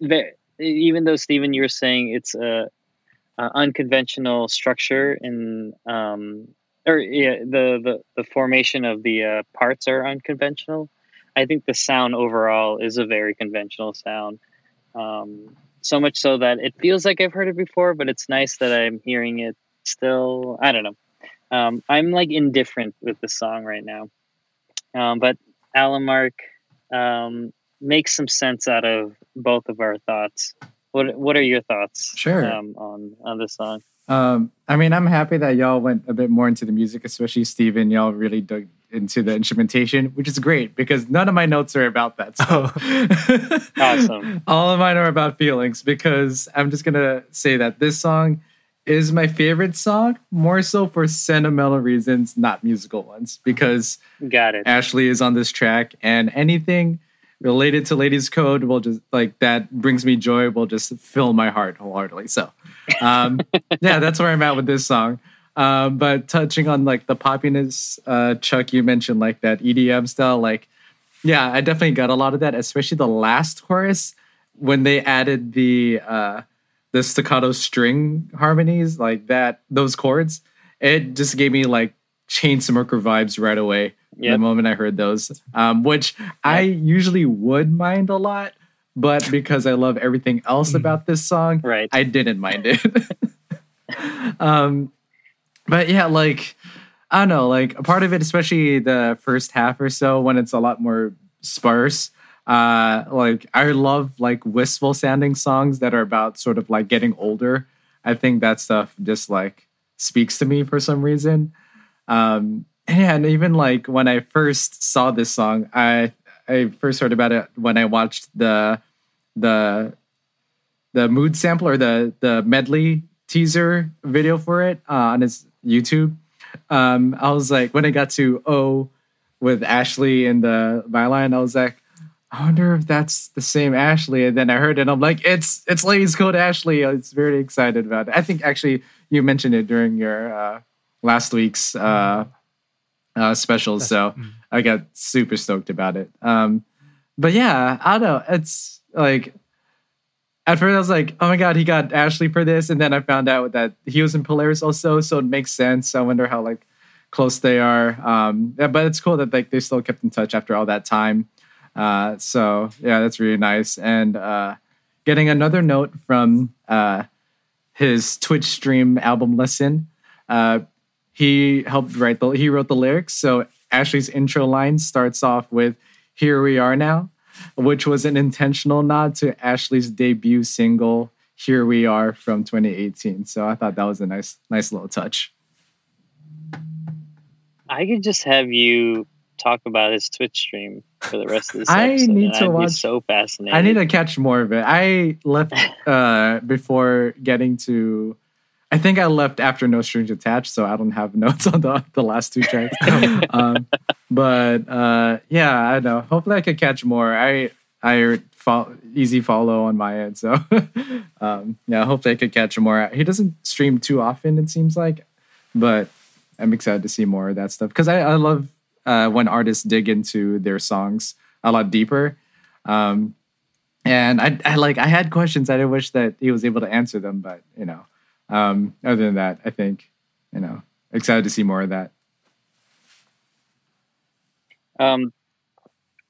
ve- even though Stephen, you were saying it's a, a unconventional structure in, um, or yeah, the, the the formation of the uh, parts are unconventional. I think the sound overall is a very conventional sound. Um, so much so that it feels like I've heard it before, but it's nice that I'm hearing it still. I don't know. Um, I'm like indifferent with the song right now. Um, but Allen Mark, um, make some sense out of both of our thoughts. What What are your thoughts? Sure. Um, on on this song. Um, I mean, I'm happy that y'all went a bit more into the music, especially Steven. Y'all really dug into the instrumentation, which is great because none of my notes are about that. So Awesome. All of mine are about feelings because I'm just gonna say that this song is my favorite song, more so for sentimental reasons, not musical ones. Because Got it. Ashley is on this track, and anything related to Ladies Code will just like that brings me joy. Will just fill my heart wholeheartedly. So, um, yeah, that's where I'm at with this song. Um, but touching on like the poppiness, uh, Chuck, you mentioned like that EDM style. Like, yeah, I definitely got a lot of that, especially the last chorus when they added the uh, the staccato string harmonies, like that, those chords. It just gave me like Chainsmoker vibes right away the moment I heard those, um, which I usually would mind a lot, but because I love everything else Mhm. about this song, Right. I didn't mind it. um, but yeah, like I don't know, like a part of it, especially the first half or so, when it's a lot more sparse. Uh, like I love like wistful sounding songs that are about sort of like getting older. I think that stuff just like speaks to me for some reason. Um, and even like when I first saw this song, I I first heard about it when I watched the the the mood sample or the the medley teaser video for it uh, on his YouTube. Um, I was like, when I got to O with Ashley and the byline, I was like, I wonder if that's the same Ashley. And then I heard it, and I'm like, it's it's Ladies Code Ashley. I was very excited about it. I think actually you mentioned it during your uh, last week's uh, uh, special, so Mm. I got super stoked about it. Um, but yeah, I don't know. It's like at first I was like, oh my god, he got Ashley for this, and then I found out that he was in Polaris also, so it makes sense. I wonder how like close they are. Um, yeah, but it's cool that like they still kept in touch after all that time. Uh, so yeah, that's really nice. And uh, getting another note from uh, his Twitch stream album lesson. uh, he helped write the he wrote the lyrics. So Ashley's intro line starts off with "Here we are now." Which was an intentional nod to Ashley's debut single "Here We Are" from 2018. So I thought that was a nice, nice little touch. I could just have you talk about his Twitch stream for the rest of this I episode. need to I'd be watch- so fascinated. I need to catch more of it. I left uh, before getting to. I think I left after No Strings Attached, so I don't have notes on the the last two tracks. um, but uh, yeah, I don't know. Hopefully, I could catch more. I I easy follow on my end, so um, yeah. Hopefully, I could catch more. He doesn't stream too often, it seems like, but I'm excited to see more of that stuff because I, I love uh, when artists dig into their songs a lot deeper. Um, and I, I like I had questions. I didn't wish that he was able to answer them, but you know, um, other than that, I think you know, excited to see more of that. Um,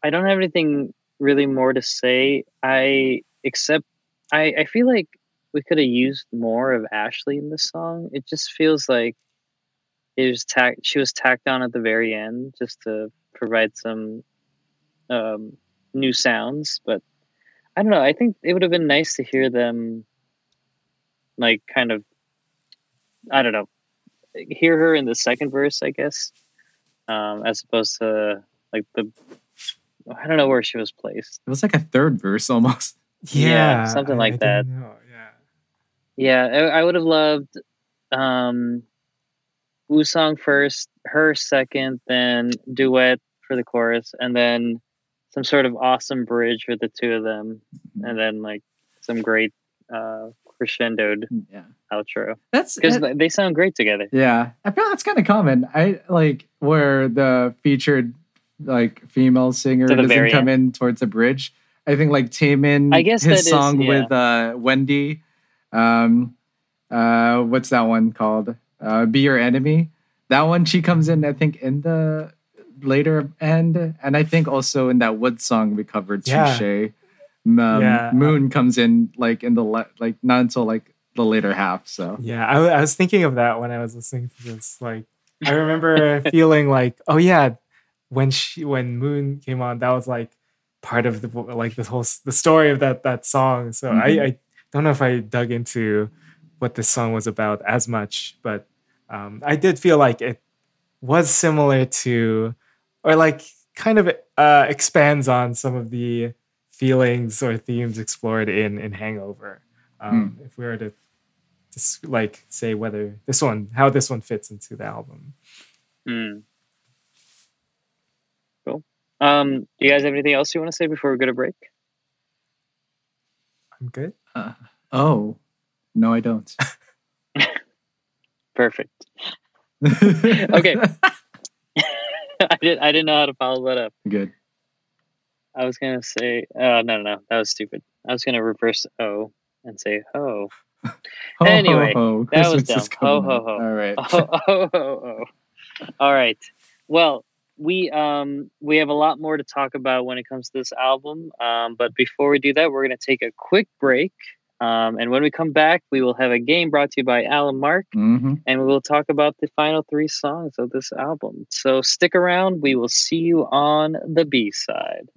I don't have anything really more to say. I except I I feel like we could have used more of Ashley in this song. It just feels like it was tack. She was tacked on at the very end just to provide some um, new sounds. But I don't know. I think it would have been nice to hear them, like, kind of. I don't know. Hear her in the second verse, I guess, um, as opposed to like the I don't know where she was placed. It was like a third verse almost. Yeah, something like I that. know, Yeah. Yeah, I, I would have loved um Woo Sung first, her second, then duet for the chorus, and then some sort of awesome bridge for the two of them, and then like some great uh crescendoed Yeah, outro that's because that- they sound great together. yeah. I feel that's kind of common. I like where the featured like female singer To the doesn't very come in towards the bridge. I think like Taemin, I guess his that is- song yeah. with uh, Wendy. Um, uh, what's that one called? Uh, Be Your Enemy. That one she comes in. I think in the later end, and I think also in that Wood song we covered, Yeah. Touche. Um, Yeah. Moon comes in like in the le- like not until like the later half. So Yeah, I, was thinking of that when I was listening to this. Like, I remember feeling like, oh yeah, when she when Moon came on, that was like part of the like this whole the story of that that song. So Mhm. I, I don't know if I dug into what this song was about as much, but um, I did feel like it was similar to, or like kind of uh, expands on some of the feelings or themes explored in in Hangover. Um, If we were to just like say whether this one, how this one fits into the album. Hmm. Cool. Um, do you guys have anything else you want to say before we go to break? I'm good. uh, oh no, I don't. Perfect. Okay. I did. I didn't know how to follow that up. Good. I was gonna say, uh, no, no, no, that was stupid. I was gonna reverse O and say ho. Ho, Anyway, ho, ho. that was Christmas dumb. Ho, ho, ho. All right. Oh, oh, oh, oh. All right. Well, we um we have a lot more to talk about when it comes to this album. Um, but before we do that, we're gonna take a quick break. Um, and when we come back, we will have a game brought to you by Allen Mark. Mhm. and we will talk about the final three songs of this album. So stick around. We will see you on the B side.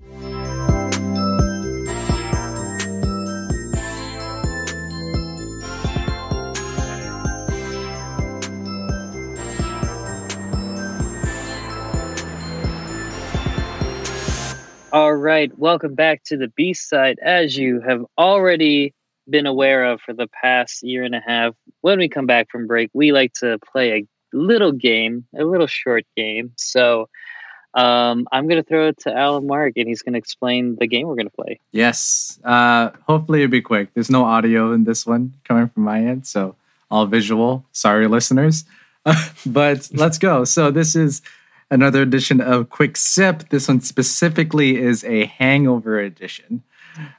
All right, welcome back to the B side. As you have already been aware of for the past year and a half, when we come back from break, we like to play a little game, a little short game. So um, I'm going to throw it to Allen Mark, and he's going to explain the game we're going to play. Yes. Uh, hopefully it'll be quick. There's no audio in this one coming from my end, so all visual. Sorry, listeners. but let's go. So this is another edition of Quick Sip. This one specifically is a hangover edition.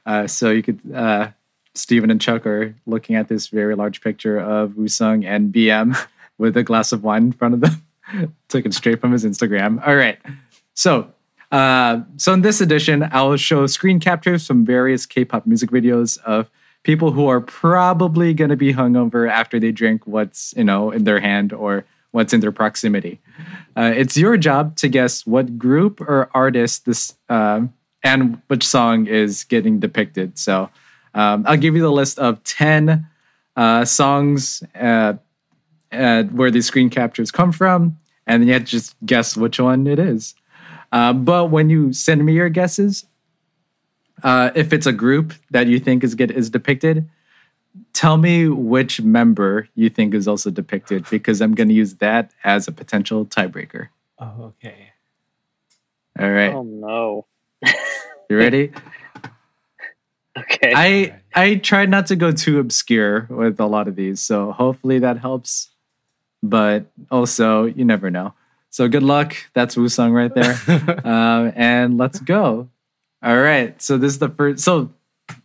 Uh, so you could, uh, Stephen and Chuck are looking at this very large picture of Woo Sung and BM with a glass of wine in front of them. Took it straight from his Instagram. All right. So uh, so in this edition, I will show screen captures from various K-pop music videos of people who are probably going to be hungover after they drink what's you know in their hand or what's in their proximity. Uh, it's your job to guess what group or artist this uh, and which song is getting depicted. So um, I'll give you the list of 10 uh, songs uh, uh, where these screen captures come from, and then you have to just guess which one it is. Uh, but when you send me your guesses, uh, if it's a group that you think is get is depicted, tell me which member you think is also depicted because I'm going to use that as a potential tiebreaker. Oh, okay. All right, Oh no. you ready? Okay. I I tried not to go too obscure with a lot of these, so hopefully that helps. But also, you never know. So good luck. That's Woo Sung right there. um, and let's go. All right. So this is the first. So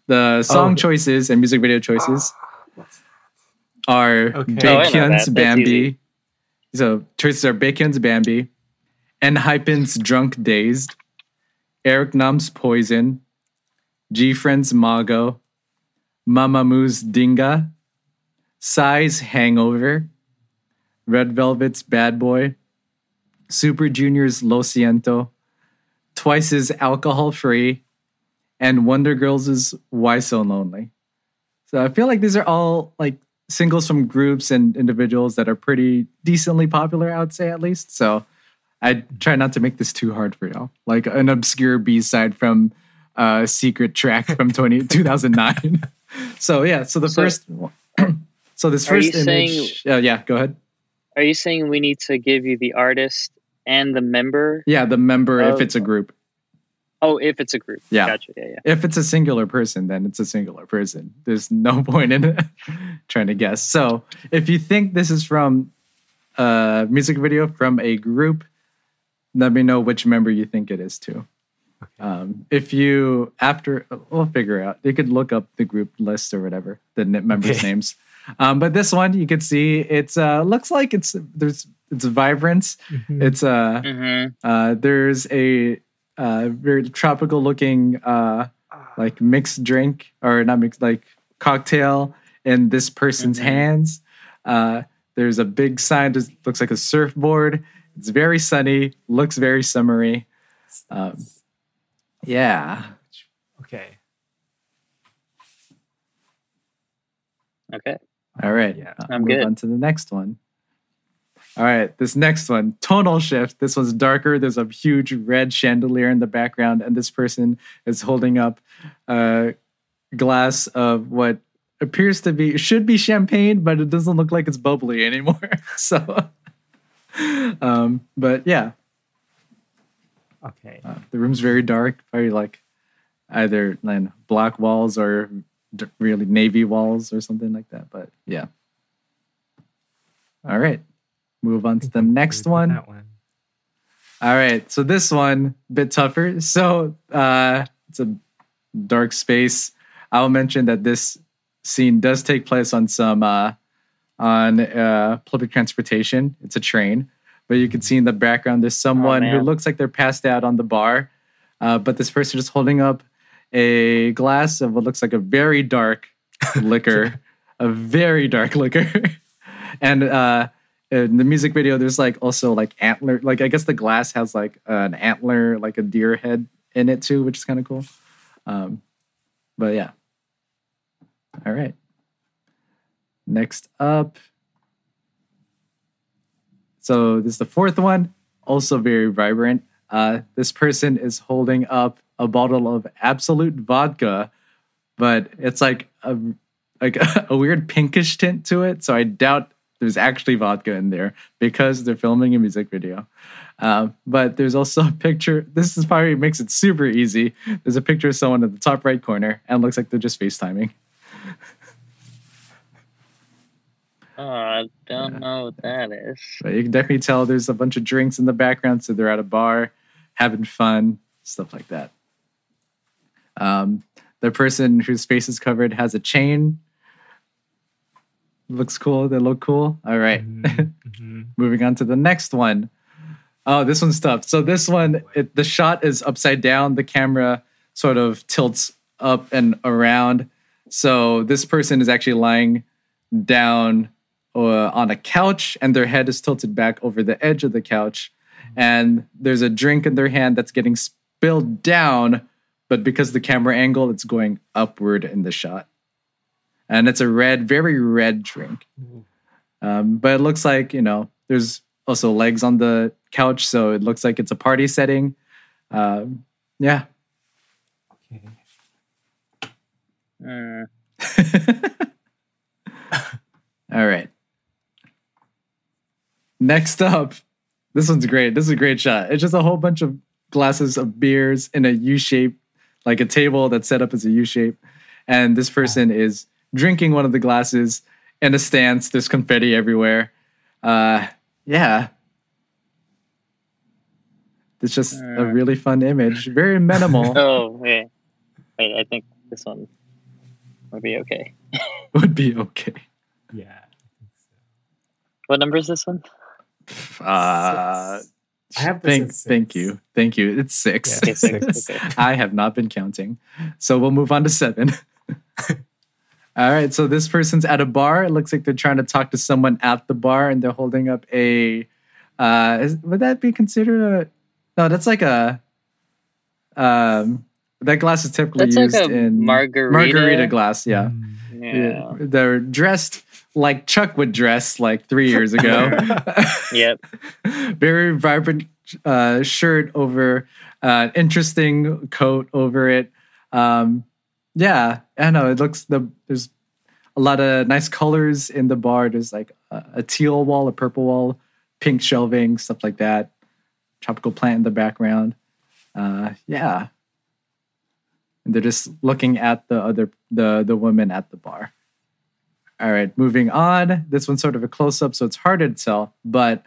the song Oh. choices and music video choices are Okay. Oh, Baekhyun's that. Bambi. So choices are Baekhyun's Bambi, and Hypen's Drunk Dazed, Eric Nam's Poison, GFRIEND's Mago, Mamamoo's Dingga, Psy's Hangover, Red Velvet's Bad Boy, Super Junior's Lo Siento, Twice's Alcohol Free, and Wonder Girls' Why So Lonely. So I feel like these are all like singles from groups and individuals that are pretty decently popular, I would say at least. So I try not to make this too hard for y'all. Like an obscure B side from a secret track from 20, 2009. so yeah, so the So- first so this first image uh, yeah, go ahead. Are you saying we need to give you the artist and the member? Yeah, the member if Oh. it's a group. Oh, if it's a group. Yeah. Gotcha. Yeah, yeah. If it's a singular person, then it's a singular person. There's no point in trying to guess. So if you think this is from a music video from a group, let me know which member you think it is too. Um, if you after we'll figure out, you could look up the group list or whatever the n- members' Okay. names. Um, but this one you could see it's uh, looks like it's there's it's vibrant. Mhm. It's uh, Mm-hmm. uh, there's a uh, very tropical looking uh, like mixed drink or not mixed like cocktail in this person's Mhm. hands. Uh, there's a big sign that looks like a surfboard. It's very sunny, looks very summery. Um, yeah. okay. Okay. All right. Yeah. I'm move good. on to the next one. All right, this next one, tonal shift. This one's darker. There's a huge red chandelier in the background, and this person is holding up a glass of what appears to be should be champagne, but it doesn't look like it's bubbly anymore. so, um, but yeah, Okay. uh, the room's very dark. Very like either like black walls or d- really navy walls or something like that. But yeah. All right. Move on to the next one. That one. All right. So this one a bit tougher. So uh it's a dark space. I'll mention that this scene does take place on some uh on uh public transportation. It's a train. But you can see in the background there's someone who looks like they're passed out on the bar. Uh, but this person is holding up a glass of what looks like a very dark liquor, a very dark liquor. and uh in the music video there's like also like antler like i guess the glass has like an antler like a deer head in it too which is kind of cool um but yeah all right next up so this is the fourth one also very vibrant uh this person is holding up a bottle of Absolut vodka but it's like a like a weird pinkish tint to it so i doubt there's actually vodka in there because they're filming a music video. Um, but there's also a picture. This is probably makes it super easy. There's a picture of someone at the top right corner, and looks like they're just FaceTiming. Oh, I don't know what that is. But you can definitely tell there's a bunch of drinks in the background, so they're at a bar having fun, stuff like that. Um, the person whose face is covered has a chain. Looks cool. They look cool. All right. Mhm, mhm. moving on to the next one. Oh, this one's tough. So this one, it, the shot is upside down. The camera sort of tilts up and around. So this person is actually lying down uh, on a couch, and their head is tilted back over the edge of the couch. And there's a drink in their hand that's getting spilled down but because the camera angle, it's going upward in the shot. And it's a red, very red drink. Um, but it looks like, you know, there's also legs on the couch, so it looks like it's a party setting. Um, yeah. Okay. Mm. All right. Next up, this one's great. This is a great shot. It's just a whole bunch of glasses of beers in a U shape, like a table that's set up as a U shape. And this person is drinking one of the glasses in a stance. There's confetti everywhere. Uh, yeah. It's just a really fun image. Very minimal. Oh wait, wait. I think this one would be okay. Would be okay. Yeah. What number is this one? Uh, I have this thank, thank you. Thank you. It's six. Yeah, Okay, six. Six. Okay. I have not been counting. So we'll move on to seven. All right. So this person's at a bar. It looks like they're trying to talk to someone at the bar and they're holding up a. Uh, is, would that be considered a. No, that's like a. Um, that glass is typically That's like used a in margarita. margarita glass. Yeah. Mm. Yeah. They're dressed like Chuck would dress like three years ago. Yep. very vibrant uh, shirt over uh, interesting coat over it. Um, yeah, I know it looks the there's a lot of nice colors in the bar. There's like a, a teal wall, a purple wall, pink shelving, stuff like that. Tropical plant in the background. Uh, yeah, and they're just looking at the other the the women at the bar. All right, moving on. This one's sort of a close up, so it's harder to tell. But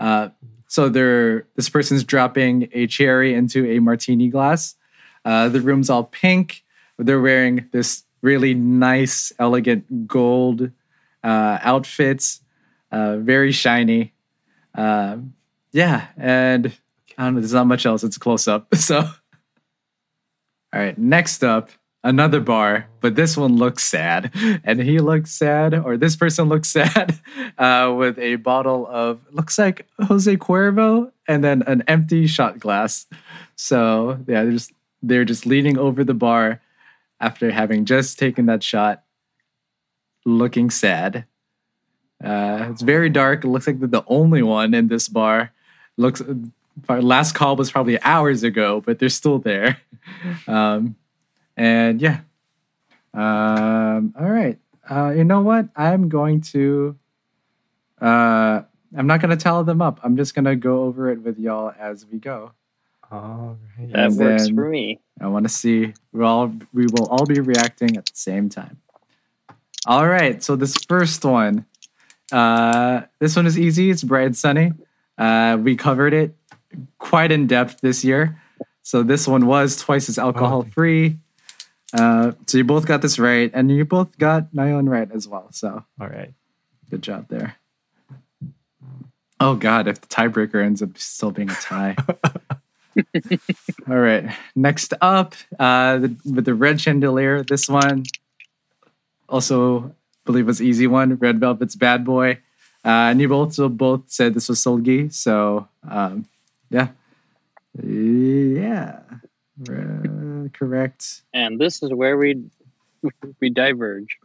uh, so they're this person's dropping a cherry into a martini glass. Uh, the room's all pink. They're wearing this really nice, elegant gold uh, outfits, uh, very shiny. Um, yeah, and I don't know. There's not much else. It's a close up. So, all right. Next up, another bar, but this one looks sad, and he looks sad, or this person looks sad, uh, with a bottle of looks like Jose Cuervo, and then an empty shot glass. So yeah, they're just they're just leaning over the bar after having just taken that shot, looking sad. Uh, it's very dark. It looks like the only one in this bar. Looks our last call was probably hours ago, but they're still there. Um, and yeah. Um, all right. Uh, you know what? I'm going to. Uh, I'm not going to tell them up. I'm just going to go over it with y'all as we go. All right. That And works for me. I want to see. We all we will all be reacting at the same time. All right. So this first one, uh, this one is easy. It's bright and sunny. Uh, we covered it quite in depth this year. So this one was twice as alcohol free. Uh, so you both got this right, and you both got Nayeon right as well. So All right. good job there. Oh God, if the tiebreaker ends up still being a tie. All right. Next up, uh, the, with the red chandelier, this one also believe was easy one. Red Velvet's Bad Boy. Uh, and you both so both said this was Seulgi. So um, yeah, yeah, Uh, correct. And this is where we we diverge.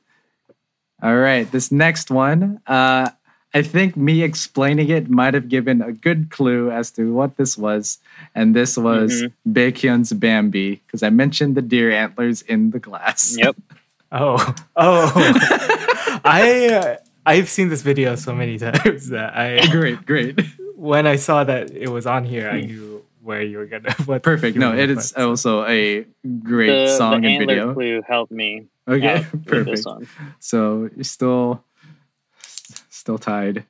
All right, this next one, uh, I think me explaining it might have given a good clue as to what this was, and this was Baekhyun's Bambi because I mentioned the deer antlers in the glass. Yep. Oh. Oh. I uh, I've seen this video so many times that I great, great, when I saw that it was on here, I knew where you were gonna. What perfect. No, it is it gonna is put. also a great the, song the and antler video. clue helped me Okay, perfect. this one. So you're still still tied.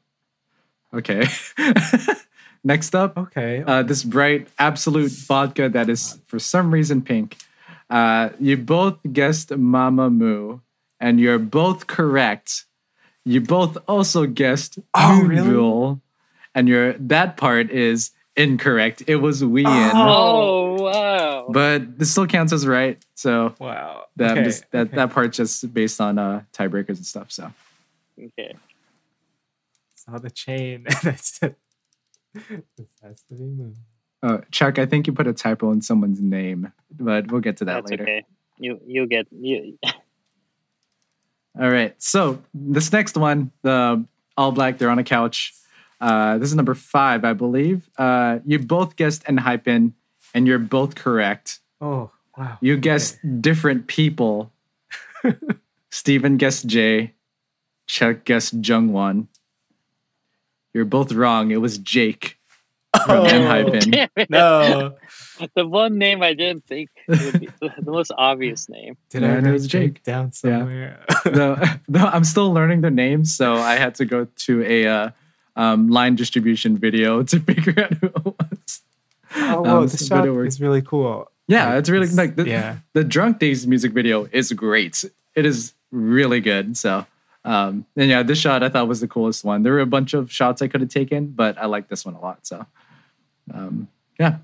Okay. Next up, Okay. uh, this bright Absolut vodka that is for some reason pink. Uh, you both guessed Mamamoo, and you're both correct. You both also guessed Oh, really? Moonbyul, and your that part is incorrect. It was Wheein, Oh wow! but this still counts as right. So wow. that okay. just, that okay. that part's just based on uh, tiebreakers and stuff. So okay. saw the chain. and I said, this has to be moved. Oh, Chuck, I think you put a typo in someone's name, but we'll get to that That's later. okay. You you'll get you. All right. So this next one, the all black, they're on a couch. Uh, this is number five, I believe. Uh, you both guessed Enhypen, and you're both correct. Oh, wow. You guessed different people. Steven guessed Jay. Chuck guessed Jungwon. You're both wrong. It was Jake from Oh. Damn it. No. The one name I didn't think would be the the most obvious name. Did Yeah, I it was Jake Jake. down somewhere? no, no, I'm still learning the names, so I had to go to a uh, um, line distribution video to figure out who it was. oh, whoa, Um, the so- shot but it worked. is really cool. Yeah, it's really like the, yeah. the Drunk-Dazed music video is great. It is really good. So, um, and yeah, this shot I thought was the coolest one. There were a bunch of shots I could have taken, but I like this one a lot. So, um, yeah.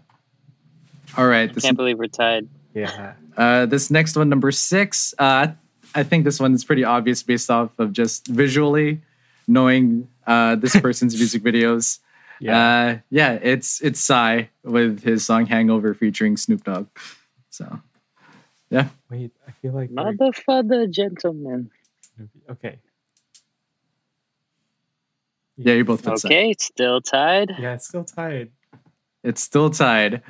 All right, this Can't believe we're tied. Yeah. uh, this next one, number six. Uh, I think this one is pretty obvious based off of just visually knowing uh, this person's music videos. Yeah. Uh, yeah, it's it's Psy with his song "Hangover" featuring Snoop Dogg. So, yeah, Wait, I feel like. we're Motherfucker, gentlemen. gonna Okay. yeah, you both put Psy. Okay, still tied. Yeah, it's still tied. It's still tied.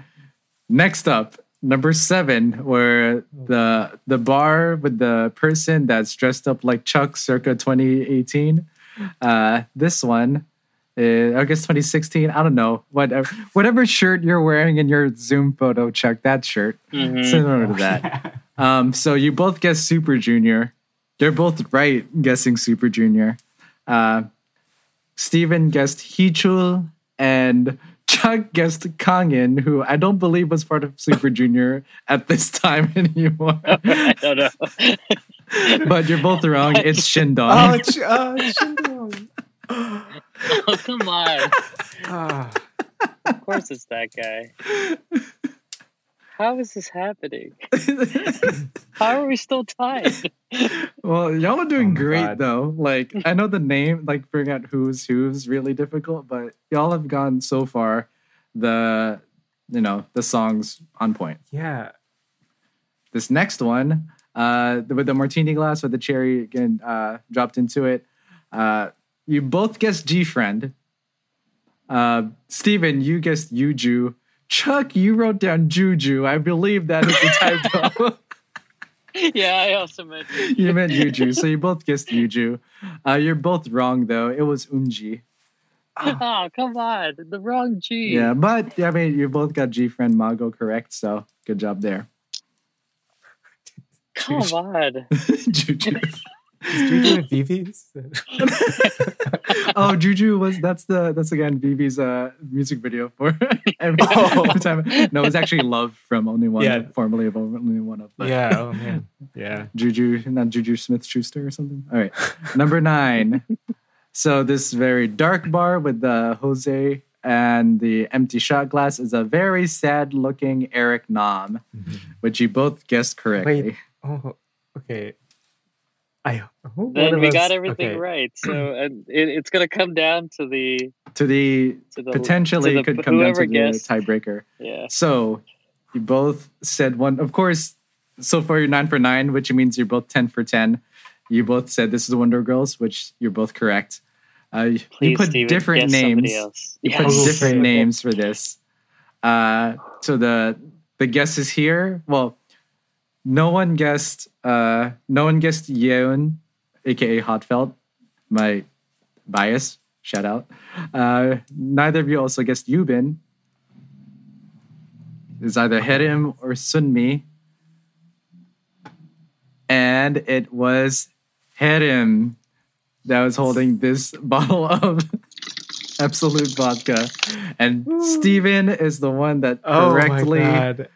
Next up, number seven, where the the bar with the person that's dressed up like Chuck circa 2018. Uh, this one, is, I guess 2016. I don't know. Whatever, whatever shirt you're wearing in your Zoom photo, Check that shirt. Mhm. Similar to that. Um, so you both guess Super Junior. They're both right guessing Super Junior. Uh, Steven guessed Heechul and Chuck guessed Kangin, who I don't believe was part of Super Junior at this time anymore. I don't know. but you're both wrong. It's oh, Shindong. Ch- uh, Shindong. oh, come on. Ah, Of course it's that guy. How is this happening? How are we still tied? well, y'all are doing Oh great God. though. Like I know the name, like figuring out who's who's really difficult, but y'all have gone so far. The you know the songs on point. yeah. this next one uh with the martini glass with the cherry again uh dropped into it uh you both guessed GFRIEND uh steven you guessed yuju chuck you wrote down juju i believe that is a typo yeah, I also meant. you meant Juju, so you both guessed Juju. uh you're both wrong though it was Umji Oh, come on. The wrong G. yeah but i mean you both got GFRIEND mago correct so good job there Come on. juju Is Juju and Vivi's? oh, Juju was that's the that's again BB's uh music video for every, Oh. every time. No, it's actually Love from Only One, Yeah. formerly of Only One of. Yeah. Oh man. Yeah. Juju, not Juju Smith Schuster or something. All right, number nine. so this very dark bar with the Jose and the empty shot glass is a very sad looking Eric Nam, which you both guessed correctly. Wait. Oh. Okay. I. who- one Then we us- got everything okay. right. So and it, it's going to come down to the. To the To the potentially to the, could come down to whoever the tiebreaker. Yeah. So you both said one. Of course, so far you're nine for nine, which means you're both ten for ten. You both said this is the Wonder Girls, which you're both correct. Uh, you put Steven, different names. Else. You put different names for this. Uh, so the the guesses here. Well, no one guessed. Uh, no one guessed Yeeun, aka HA:TFELT. My bias. Shout out. Uh, neither of you also guessed Yubin. It's either Hyerim or Sunmi. And it was Hyerim that was holding this bottle of Absolut vodka. And Steven is the one that Oh correctly god.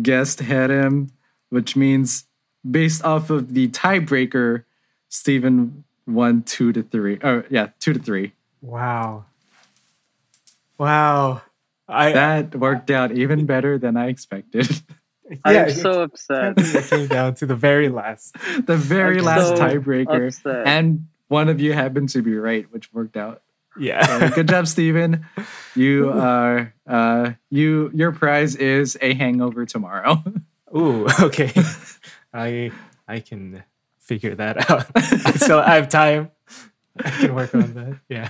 guessed Hyerim, which means based off of the tiebreaker, Stephen won two to three. Or yeah, two to three. Wow. Wow. I. That worked out even better than I expected. yeah. I'm so upset. it came down to the very last. the very I'm last so tiebreaker. upset. And one of you happened to be right, which worked out Yeah. Uh, good job, Stephen. You are uh, you your prize is a hangover tomorrow. Ooh, okay. I I can figure that out. I still I have time. I can work on that. Yeah.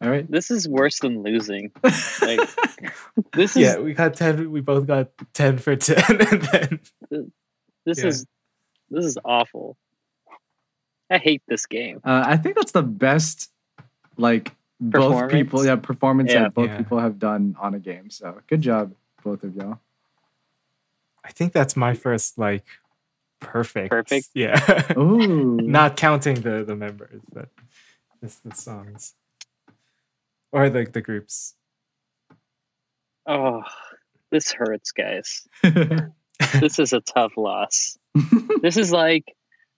All right. This is worse than losing. Like this is Yeah, we got ten we both got ten for ten and then this yeah. is this is awful. I hate this game. Uh, I think that's the best, like both people, yeah, performance Yeah. that both Yeah. people have done on a game. So good job, both of y'all. I think that's my first like perfect. Perfect? Yeah. Ooh, Not counting the the members, but just the songs. Or the the groups. Oh, this hurts, guys. This is a tough loss. This is like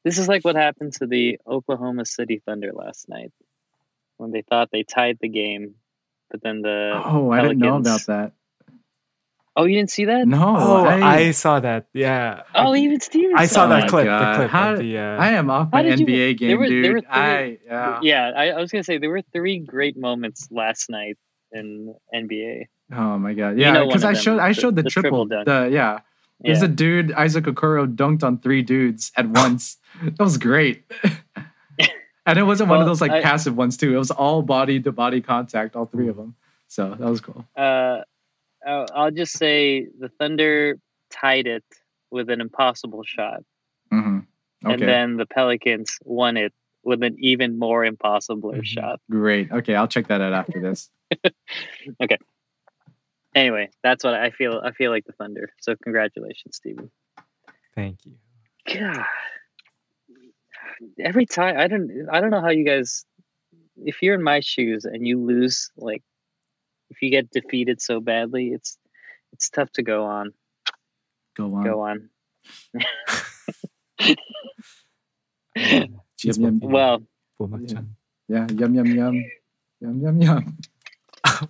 this is like what happened to the Oklahoma City Thunder last night when they thought they tied the game, but then the oh, I didn't know about that. Oh you didn't see that? No, Oh, I, I, saw that. Yeah. Oh, even Steven. I saw Oh that my clip. God. The clip How- of the uh, I am off How my did you- NBA there game, were- there dude. were three- I yeah. Yeah, I, I was gonna say there were three great moments last night in NBA. Oh my god, yeah. know one Because of I them, showed I showed the, the triple. triple dunk. The yeah. There's Yeah. a dude Isaac Okoro dunked on three dudes at once. that was great. and it wasn't one of those like I- passive ones too. It was all body to body contact, all three of them. So that was cool. uh, I'll I'll just say the Thunder tied it with an impossible shot, hmm Okay, and then the Pelicans won it with an even more impossible Mm-hmm. Mhm. shot. great. Okay, I'll check that out after this. Okay. Anyway, that's what I feel. I feel like the Thunder. So congratulations, Steven. Thank you. God, every time I don't. I don't know how you guys. If you're in my shoes and you lose, like, if you get defeated so badly, it's it's tough to go on. Go on. Go on. Um, Yum, yum. Well, Bumakchan. Yeah, yum yum yum, yum yum yum.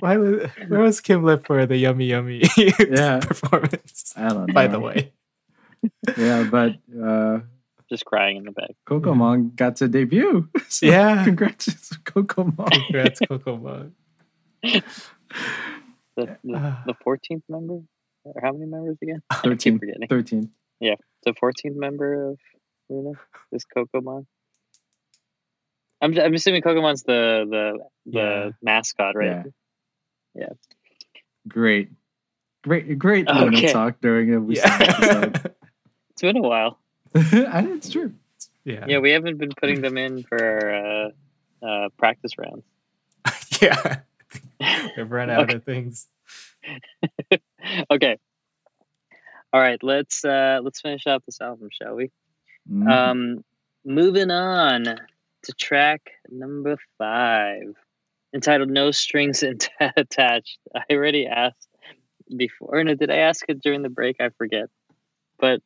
Why was where was Kim Lip for the yummy yummy Yeah. performance? I don't know. By the way, yeah, but uh, just crying in the back. Kokomon got to debut. So Yeah. congrats, Kokomon. congrats, Coco Mug. The the, Ah. the 14th member, or how many members again? I keep Thirteen. Yeah. The 14th member of LOONA is Kokomon. I'm I'm assuming Kokomon's the the the Yeah. mascot, right? Yeah. Great, great, great Okay. LOONA talk during a Woo Sung episode. It's been a while. And it's true. yeah. Yeah, we haven't been putting them in for uh, uh, practice rounds. yeah. We've run out of things. okay. All right, let's uh let's finish off this album, shall we? Mhm. Um, moving on to track number five, entitled "No Strings Attached." I already asked before. Or no, did I ask it during the break? I forget. But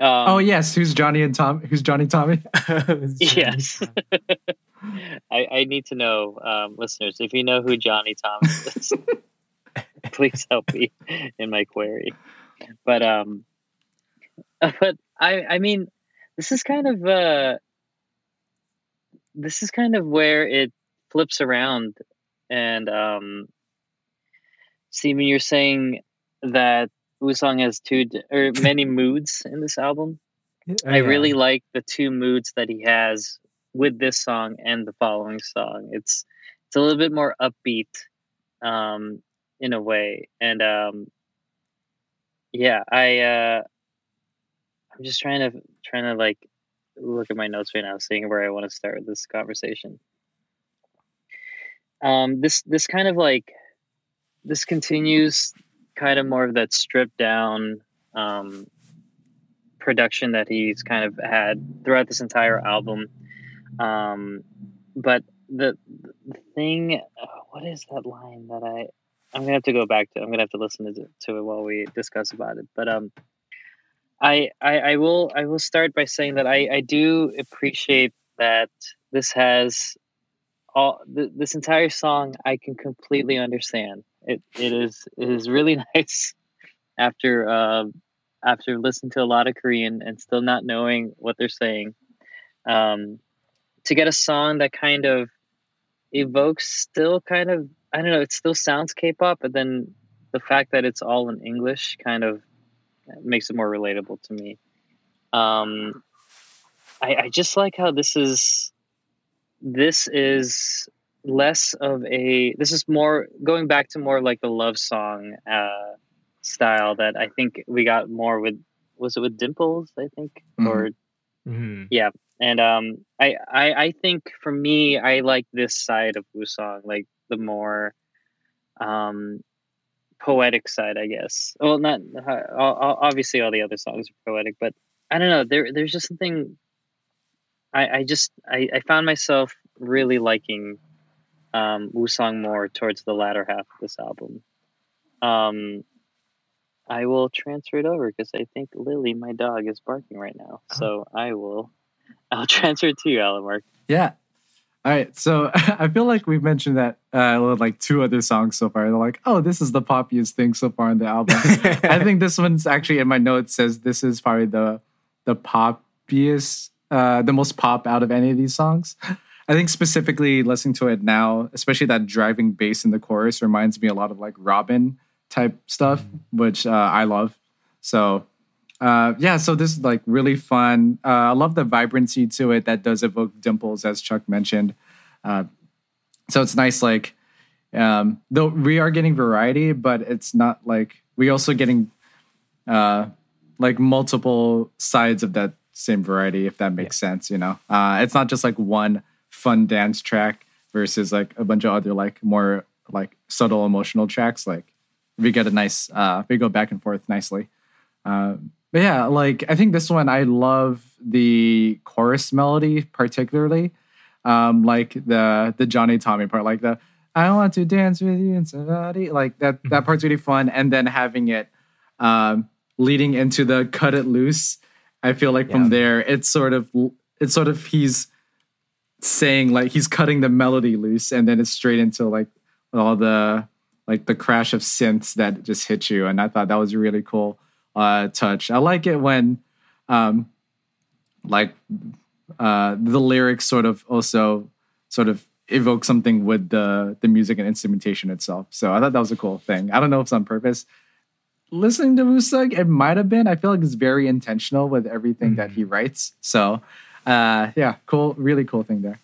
um, oh yes, who's Johnny and Tom? Who's Johnny Tommy? yes. I, I need to know, um, listeners, if you know who Johnny Thomas is, please help me in my query. But um, but I I mean, this is kind of uh, this is kind of where it flips around, and um, Steven, you're saying that Woo Sung has two or many moods in this album. I really like the two moods that he has with this song and the following song. It's it's a little bit more upbeat, um, in a way, and um, yeah, I uh, I'm just trying to trying to like look at my notes right now, seeing where I want to start with this conversation. Um, this this kind of like this continues kind of more of that stripped down um, production that he's kind of had throughout this entire album. Um, but the the thing, uh, what is that line that I I'm gonna have to go back to? I'm gonna have to listen to, to it while we discuss about it. But um, I, I I will I will start by saying that I I do appreciate that this has all th- this entire song I can completely understand. It it is it is really nice after uh, after listening to a lot of Korean and still not knowing what they're saying. Um, to get a song that kind of evokes still kind of I don't know, it still sounds K-pop, but then the fact that it's all in English kind of makes it more relatable to me. Um, I, I just like how this is this is less of a this is more going back to more like the love song uh, style that I think we got more with was it with Dimples I think Mhm. or Mhm. and um I, I I think for me I like this side of Woo Sung like the more um poetic side I guess well not uh, o- o- obviously all the other songs are poetic but I don't know there there's just something I I just I, I found myself really liking um Woo Sung more towards the latter half of this album um I will transfer it over because I think Lily, my dog, is barking right now. So I will, I'll transfer it to you, Allen Mark. Yeah. All right. So I feel like we've mentioned that uh, like two other songs so far. They're like, oh, this is the poppiest thing so far in the album. I think this one's actually in my notes says this is probably the the poppiest, uh, the most pop out of any of these songs. I think specifically listening to it now, especially that driving bass in the chorus, reminds me a lot of like Robyn type stuff, which uh, I love. So uh, yeah, so this is like really fun. Uh, I love the vibrancy to it that does evoke dimples, as Chuck mentioned. Uh, so it's nice, like um, though we are getting variety, but it's not like we also getting uh, like multiple sides of that same variety, if that makes sense. You know, uh, it's not just like one fun dance track versus like a bunch of other like more like subtle emotional tracks. Like we get a nice, uh, we go back and forth nicely. Uh, but yeah, like I think this one I love the chorus melody particularly, um, like the the Johnny Tommy part, like the I want to dance with you and somebody like that. That part's really fun, and then having it um, leading into the cut it loose. I feel like Yeah. from there, it's sort of it's sort of he's saying like he's cutting the melody loose, and then it's straight into like all the like the crash of synths that just hit you, and I thought that was a really cool uh, touch. I like it when um, like uh, the lyrics sort of also sort of evoke something with the the music and instrumentation itself. So I thought that was a cool thing. I don't know if it's on purpose. Listening to Woo Sung, it might have been. I feel like it's very intentional with everything that he writes. So uh, yeah, cool, really cool thing there.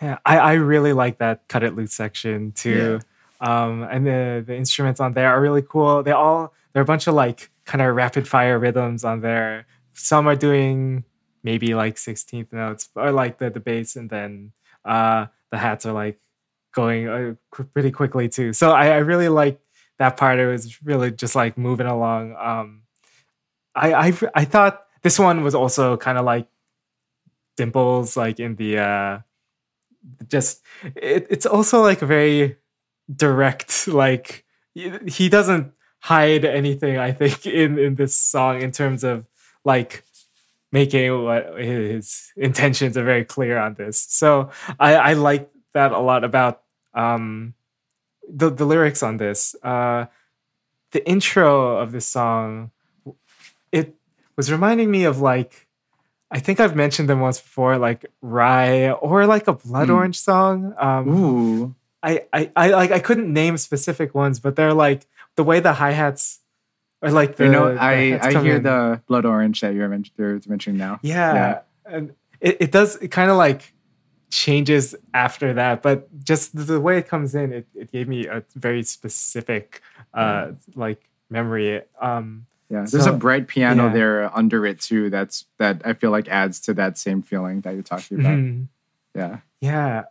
Yeah, I, I really like that cut it loose section too. Um, and the the instruments on there are really cool. They all they're a bunch of like kind of rapid fire rhythms on there. Some are doing maybe like 16th notes or like the, the bass and then uh, the hats are like going uh, qu- pretty quickly too. So I, I really like that part. It was really just like moving along. Um, I, I I thought this one was also kind of like dimples, like in the uh, just it, it's also like very direct. Like he doesn't hide anything. I think in in this song in terms of like making what his intentions are very clear on this. So I, I like that a lot about um, the the lyrics on this. Uh, the intro of this song, it was reminding me of like I think I've mentioned them once before, like Rhye or like a Blood Hmm. Orange song. Um, Ooh, I, I, I like I couldn't name specific ones, but they're like the way the hi hats are like the you know, I I hear in. the blood orange that you're, men- you're mentioning now. Yeah. Yeah. And it, it does it kind of like changes after that, but just the way it comes in, it, it gave me a very specific uh like memory. Um Yeah, there's So- a bright piano yeah. there under it too. That's that I feel like adds to that same feeling that you're talking about. mhm. Yeah, yeah.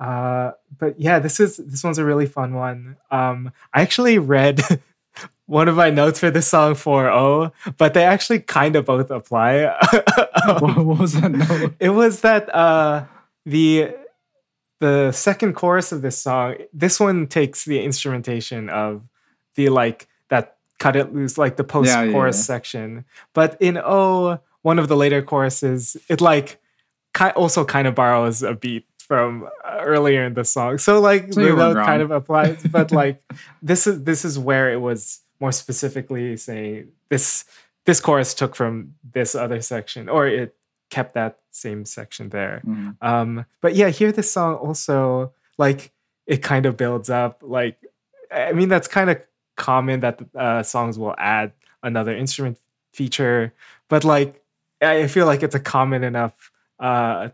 Uh but yeah, this is this one's a really fun one. Um I actually read one of my notes for this song for O, but they actually kind of both apply. Um, what, what was that note? it was that uh the the second chorus of this song this one takes the instrumentation of the like that cut it loose like the post chorus yeah, yeah. section but in o one of the later choruses it like ki- also kind of borrows a beat from uh, earlier in the song so like So the you weren't note kind of applies but like this is this is where it was more specifically saying this this chorus took from this other section or it kept that same section there. Mhm. Um, but yeah, here this song also like it kind of builds up. Like, I mean, that's kind of common that uh, songs will add another instrument feature, but like I feel like it's a common enough uh,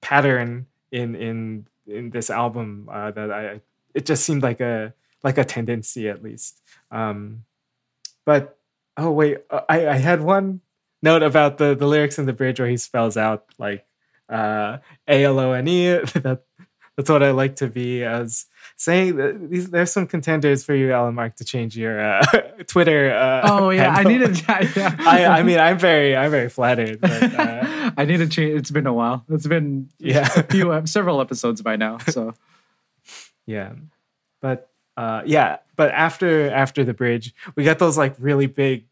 pattern in in in this album uh, that I it just seemed like a like a tendency at least. Um, but oh wait, uh, I I had one note about the the lyrics in the bridge where he spells out like uh A L O N E. That that's what I like to be as saying that these there's some contenders for you, Allen Mark, to change your uh, Twitter. Uh, Oh yeah, I need needed. Yeah. I I mean I'm very I'm very flattered. But, uh, I need to change. It's been a while. It's been Yeah. a few several episodes by now. So yeah, but uh, yeah, but after after the bridge, we got those like really big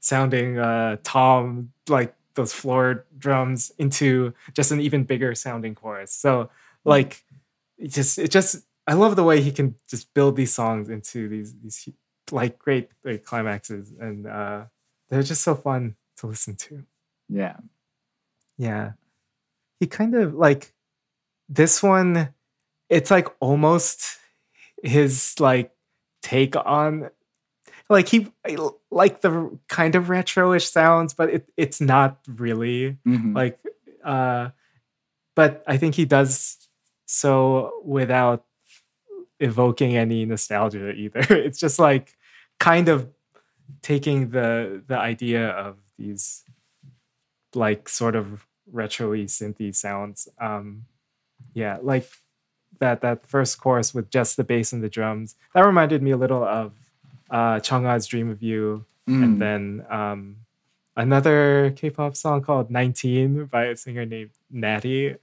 sounding uh, tom like those floor drums into just an even bigger sounding chorus. So like it just it just I love the way he can just build these songs into these these like great like climaxes and uh they're just so fun to listen to. yeah, Yeah. He kind of like this one, it's like almost his like take on like he like the kind of retro-ish sounds, but it, it's not really Mhm. like uh but I think he does so without evoking any nostalgia either. It's just like kind of taking the the idea of these like sort of retro-y synthy sounds. Um yeah, like that that first chorus with just the bass and the drums. That reminded me a little of uh Chungha's Dream of You Mm. and then um another K-pop song called 19 by a singer named Natty,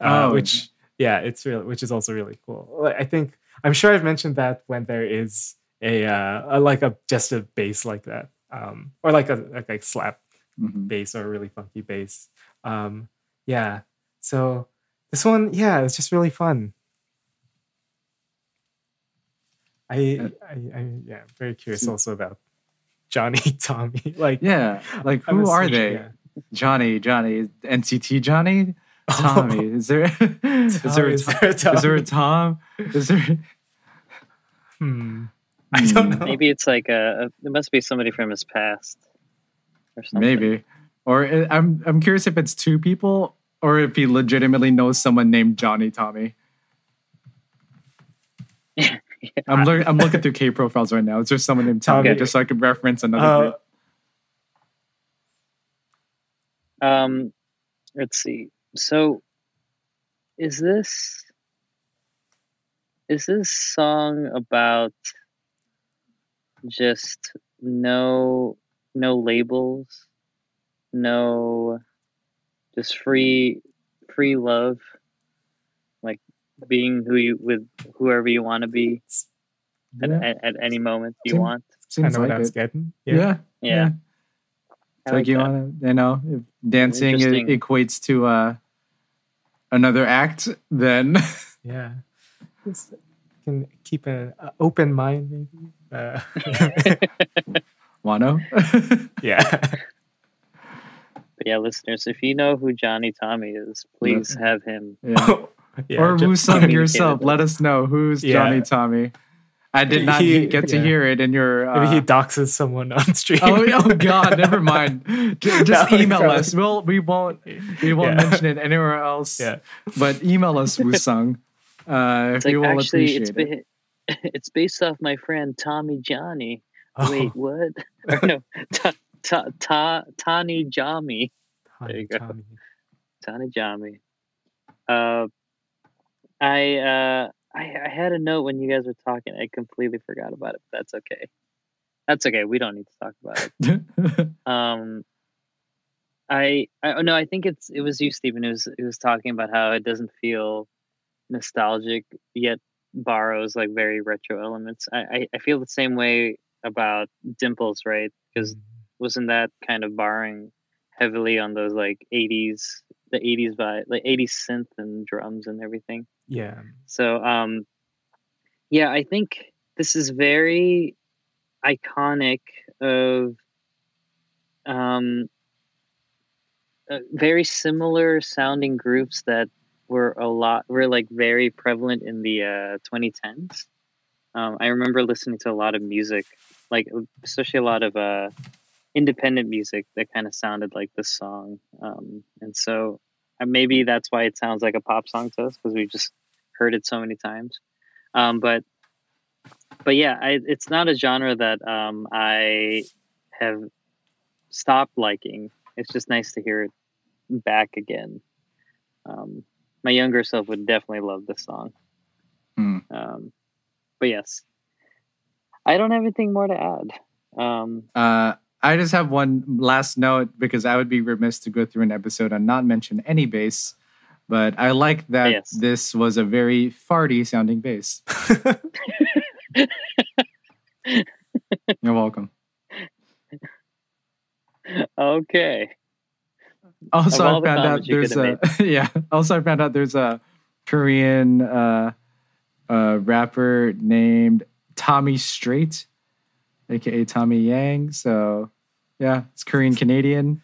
uh, Oh. which yeah, it's really which is also really cool. I think I'm sure I've mentioned that when there is a, uh, a like a just a bass like that, um, or like a like a slap Mhm. bass or a really funky bass. Um, yeah, so this one, yeah, it's just really fun. I, Uh, I, I yeah, very curious also about Johnny Tommy. Like, yeah. Like who are they? yeah. Johnny, Johnny, NCT Johnny, Tommy. Is there? is there? A, Is Tom- there a is there a Tom? Is there? Hmm. I don't Hmm, know. Maybe it's like a, a. It must be somebody from his past, or something. Maybe. Or uh, I'm I'm curious if it's two people or if he legitimately knows someone named Johnny Tommy. I'm lear- I'm looking through K profiles right now. Is there someone named Tommy Okay. just so I can reference another Uh. Um, let's see. So, is this is this song about just no no labels, no just free free love, like being who you with whoever you want to be at, Yeah, at, at any moment you Seem- want. seems kind of what like I was it. getting. Yeah, Yeah, It's I like, like you want to, you know, if dancing i- Interesting. equates to uh, another act, then Yeah. Just can keep an uh, open mind, maybe. Uh, Wano. yeah. But yeah, listeners, if you know who Johnny Tommy is, please have him. yeah. yeah. or ju- Woo Sung yourself. Let us know who's Yeah. Johnny Tommy. I did not He- get to yeah. hear it in your. Uh, maybe he doxes someone on stream. Oh, oh God! Never mind. Just No, email probably- us. We'll we won't we won't Yeah. mention it anywhere else. Yeah. But email us Woo Sung. Uh, It's we like will actually, appreciate it's it. ba- it's based off my friend Tommy Johnny. Oh, Wait, what? or no, ta, ta, ta, Tani Jami. Tommy, there you go. Tommy. Tani Jami. Uh, I uh, I I had a note when you guys were talking. I completely forgot about it. But that's okay. That's okay. We don't need to talk about it. um i i oh, no i think it's it was you stephen who was, who was talking about how it doesn't feel nostalgic yet borrows like very retro elements i i, I feel the same way about dimples right because wasn't that kind of borrowing heavily on those like 80s the 80s vibe like 80s synth and drums and everything Yeah. so um yeah, I think this is very iconic of um uh, very similar sounding groups that were a lot were like very prevalent in the uh, 2010s. Um, I remember listening to a lot of music, like especially a lot of uh, independent music that kind of sounded like this song, um, and so uh, maybe that's why it sounds like a pop song to us because we just heard it so many times. Um, but but yeah, I, it's not a genre that um, I have stopped liking. It's just nice to hear it back again. Um, my younger self would definitely love this song. Um, but yes, I don't have anything more to add. Um, Uh, I just have one last note because I would be remiss to go through an episode and not mention any bass. But I like that Yes. this was a very farty sounding bass. You're welcome. okay. Also, Of all I the found out there's a yeah. Also, I found out there's a Korean uh, uh, rapper named Tommy Strate, aka Tommy Yang. So, yeah, it's Korean Canadian.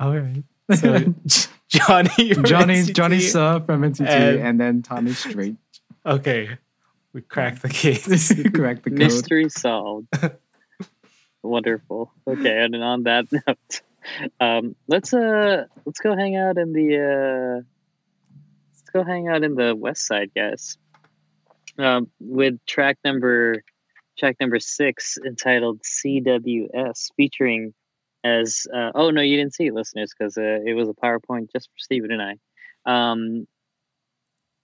All right. So Johnny, Johnny NCT. Johnny Suh from NCT, And- and, then Tommy Strate. Okay, we cracked the case. cracked the code. Mystery solved. Wonderful. Okay, and on that note, um, let's uh let's go hang out in the uh let's go hang out in the west side, guys. Um, with track number track number six entitled CWS, featuring as uh, oh no, you didn't see it, listeners, because uh, it was a PowerPoint just for Stephen and I. Um,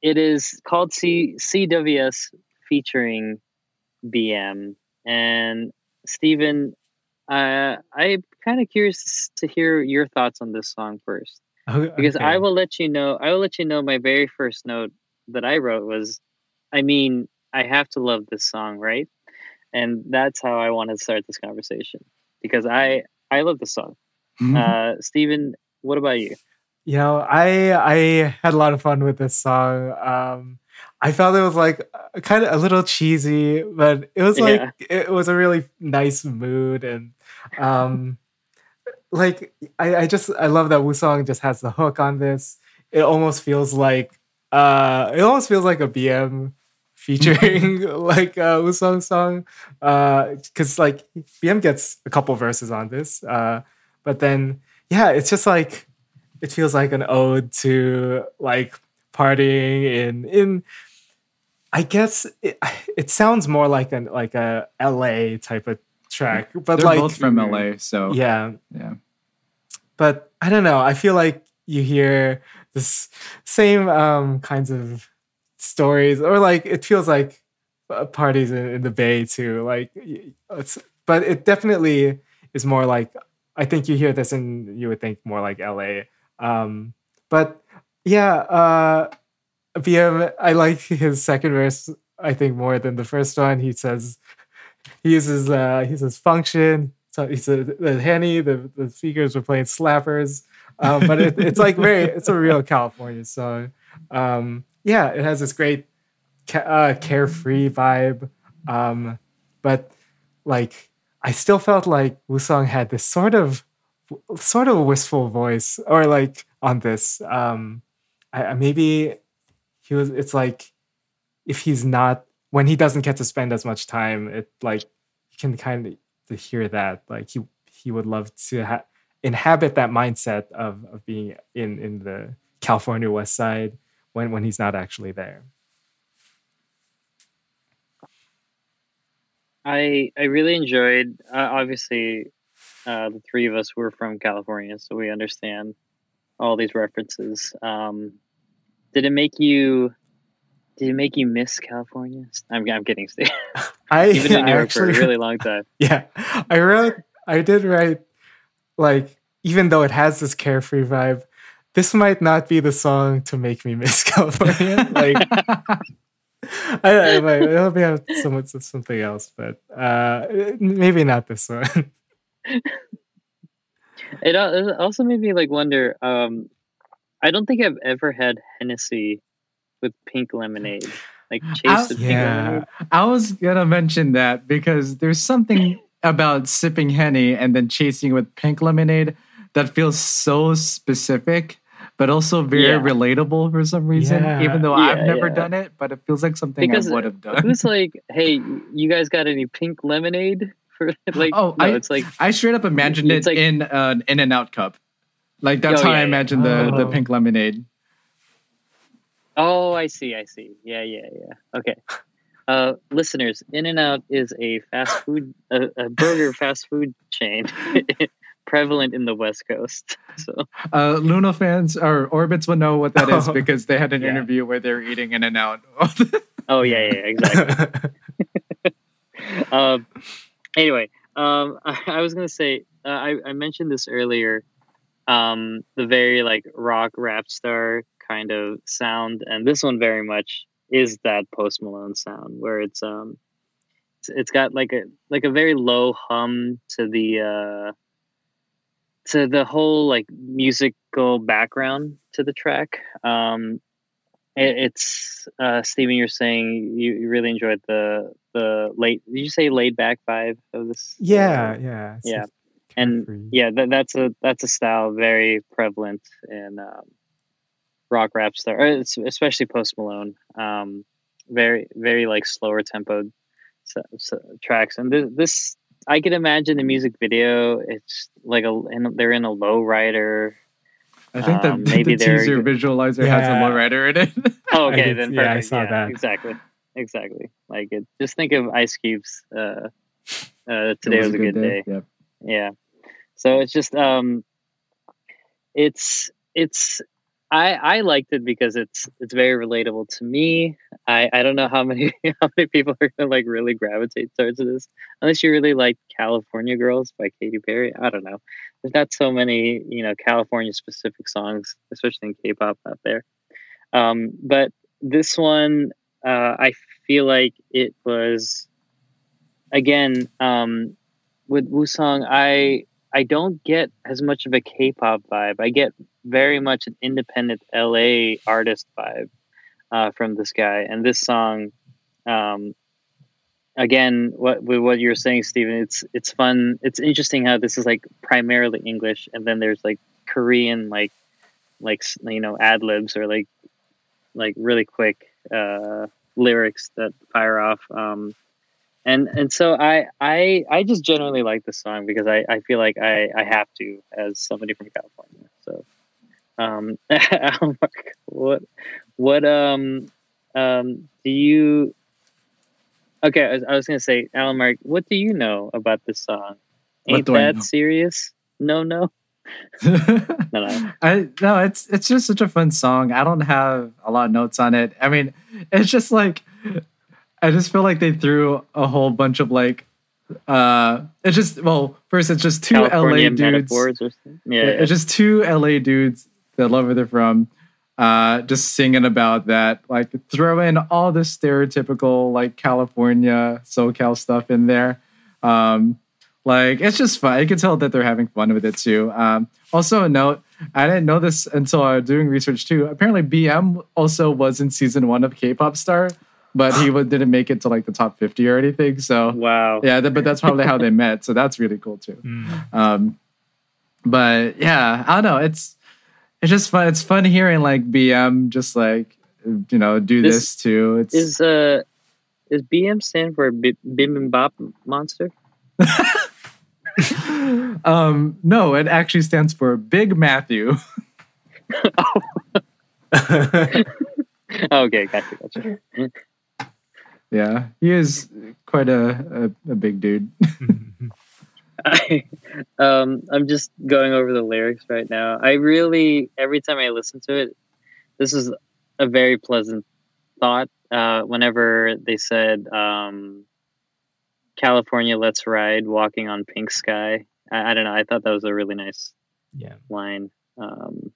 it is called C- CWS featuring BM and Stephen. Uh, I'm kind of curious to hear your thoughts on this song first, Oh, because. I will let you know. I will let you know. My very first note that I wrote was, I mean, I have to love this song, right? And that's how I want to start this conversation because I I love the song. Mhm. Uh, Steven, what about you? you know i i had a lot of fun with this song um i felt it was like kind of a little cheesy but it was like Yeah. it was a really nice mood and um like i i just i love that Woo Sung just has the hook on this it almost feels like uh it almost feels like a bm featuring like uh Woo Sung song uh because like bm gets a couple verses on this uh but then yeah it's just like it feels like an ode to like partying in in I guess it, it sounds more like an like a LA type of track, but They're like both from LA, so yeah, yeah. but I don't know. I feel like you hear this same um kinds of stories, or like it feels like uh, parties in, in the Bay too. Like it's, but it definitely is more like I think you hear this and you would think more like LA. Um, but yeah, uh, BM, I like his second verse. I think more than the first one. He says he uses uh, he says function. So he said the henny, the the speakers were playing slappers. Um, but it, it's like very it's a real California song. Um, yeah, it has this great uh, carefree vibe. Um, but like I still felt like Woo Sung had this sort of sort of wistful voice or like on this um I, maybe he was it's like if he's not when he doesn't get to spend as much time it like you can kind of hear that like he he would love to ha- inhabit that mindset of of being in in the California West Side when when he's not actually there. I I really enjoyed. Uh, obviously, uh, the three of us were from California, so we understand all these references. Um, did it make you? Did it make you miss California? I'm I'm kidding, Steve. I You've been in New York for a really long time. yeah i wrote i did write like even though it has this carefree vibe this might not be the song to make me miss california like i don't it might- it'll be have some, something else but uh maybe not this one It also made me like wonder. Um, I don't think I've ever had Hennessy with pink lemonade, like I- chased with pink yeah lemonade. I was gonna mention that because there's something about sipping henny and then chasing with pink lemonade that feels so specific, but also very Yeah. relatable for some reason. Yeah. Even though Yeah, I've never yeah. done it, but it feels like something Because I would have done. Who's like, hey, you guys got any pink lemonade for like? Oh, no, I- it's like I straight up imagined It's it like- in an In and Out cup. Like that's Oh, how yeah, I yeah. imagined the, the Oh. pink lemonade. Oh, I see. I see. Yeah, yeah, yeah. Okay. Uh, listeners, In and Out is a fast food, a, a burger fast food chain prevalent in the West Coast. So, Uh, LOONA fans or Orbits will know what that is because they had an Yeah. interview where they're eating In and Out. oh yeah, yeah, exactly. um, anyway, um, I, I was gonna say uh, I, I mentioned this earlier. Um, the very like rock rap star kind of sound, and this one very much is that Post Malone sound, where it's um, it's, it's got like a like a very low hum to the uh, to the whole like musical background to the track. Um, it, it's uh, Steven. You're saying you, you really enjoyed the the late. Did you say laid back vibe of this? yeah, yeah, Yeah. And yeah, that, that's a that's a style very prevalent in um, rock rap star, it's, especially Post Malone. Um, very very like slower tempo so, so, tracks, and this, this I can imagine the music video. It's like a and they're in a low rider. I think the, Um, maybe the teaser good- visualizer has a Yeah. lowrider in it. Oh, okay, did- then yeah, I perfect. saw that. exactly, exactly. Like it. Just think of Ice Cube's. Uh, uh, today It was, a good day. Yep. Yeah. So it's just um, it's it's I I liked it because it's it's very relatable to me. I I don't know how many how many people are gonna like really gravitate towards this unless you really like California Girls by Katy Perry. I don't know. There's not so many you know California specific songs, especially in K-pop out there. Um, but this one, uh, I feel like it was again um, with Woo Sung. I I don't get as much of a K-pop vibe. I get very much an independent LA artist vibe uh, from this guy. And this song, um, again, what what you're saying, Stephen, it's it's fun. It's interesting how this is like primarily English, and then there's like Korean, like like you know ad libs or like like really quick uh, lyrics that fire off. Um, and and so I I I just generally like the song because I, I feel like I, I have to as somebody from California. So um Allen Mark, what what um um do you okay I was, I was gonna say Allen Mark what do you know about this song? What Ain't that serious? No no no no. I no, it's it's just such a fun song. I don't have a lot of notes on it. I mean, it's just like I just feel like they threw a whole bunch of like uh it's just well, first it's just two California LA dudes. or something. Yeah, yeah. It's just two LA dudes that love where they're from, uh, just singing about that. Like throw in all the stereotypical like California SoCal stuff in there. Um, like it's just fun. You can tell that they're having fun with it too. Um, also a note, I didn't know this until I was doing research too. Apparently, BM also was in season one of K-pop Star, but he didn't make it to like the top fifty or anything. So wow. yeah, th- but that's probably how they met. So that's really cool too. Mm. Um, but yeah, I don't know. It's it's just fun. It's fun hearing like BM just like you know do This this, too. It's Is uh is BM stand for Bi- Bibimbap Monster? um no, it actually stands for Big Matthew. okay, gotcha, gotcha. Yeah, he is quite a a, a big dude. I, um, I'm just going over the lyrics right now. I really, every time I listen to it, this is a very pleasant thought. Uh, whenever they said, um, California, let's ride, walking on pink sky. I, I don't know. I thought that was a really nice yeah. line. Um,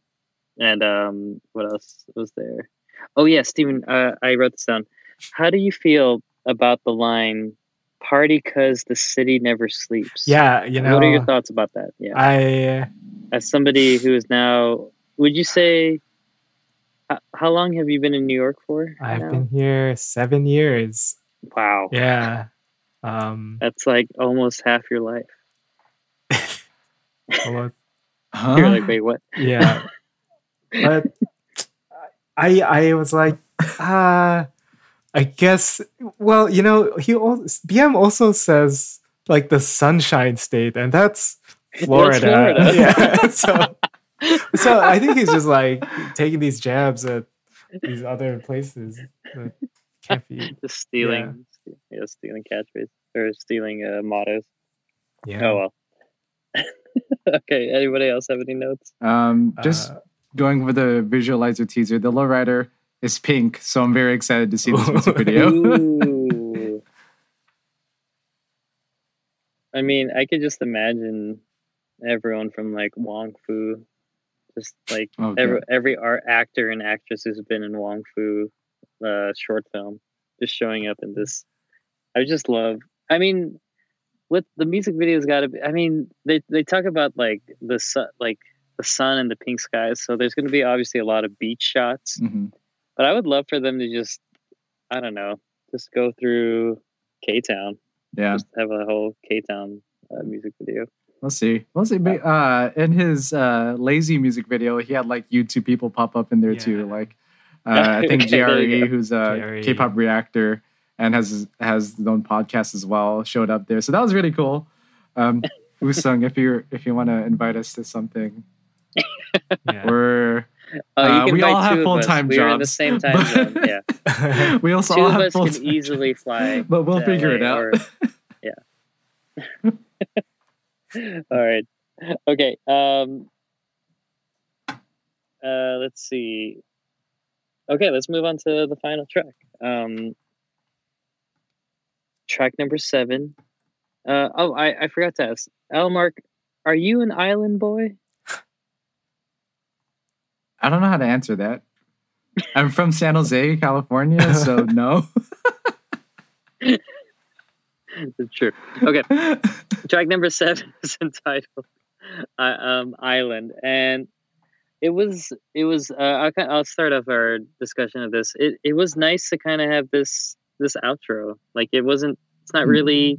and um, what else was there? Oh, yeah, Stephen, uh, I wrote this down. How do you feel about the line, party because the city never sleeps? Yeah, you know, what are your thoughts about that? Yeah, I as somebody who is now, would you say, how, how long have you been in New York for? I've now? been here seven years. wow, Yeah. Um, that's like almost half your life. almost Huh? You're like, wait, what? yeah but i i was like uh i guess well you know he also bm also says like the sunshine state and that's florida, Florida. yeah so so i think he's just like taking these jabs at these other places that can't be Just stealing, yeah, stealing catchphrases or stealing uh, mottos. yeah Oh well. okay. Anybody else have any notes? Um, just Uh, going for the visualizer teaser. The lowrider is pink, so I'm very excited to see this music video. I mean, I could just imagine everyone from like Wong Fu, just like Okay. every every art actor and actress who's been in Wong Fu uh, short film, just showing up in this. I just love. I mean, what the music video's got to be. I mean, they they talk about like the sun, like the sun and the pink skies. So there's going to be obviously a lot of beach shots. Mhm. But I would love for them to just, I don't know, just go through K Town, Yeah, just have a whole K Town uh, music video. we'll see. We'll see. Uh, in his uh, lazy music video, he had like YouTube people pop up in there too. Yeah. Like, uh, I think Okay, there you GRE, who's a GRE. K-pop reactor and has has his own podcast as well, showed up there. So that was really cool. Um, Woo Sung, if you if you want to invite us to something, yeah. we're Oh, Uh, we all have us. full-time jobs. We are in the same time zone. Yeah, we also two all of have us full can easily fly. but we'll figure it out. or- yeah. All right. Okay. Um. Uh. Let's see. Okay, let's move on to the final track. Um. Track number seven. Uh. Oh, I I forgot to ask. Allen Mark, are you an island boy? I don't know how to answer that. I'm from San Jose, California, so no. It's true. Okay. track number seven is entitled uh, um, "Island," and it was it was. Uh, I'll, I'll start off our discussion of this. It it was nice to kind of have this this outro. Like it wasn't. It's not really.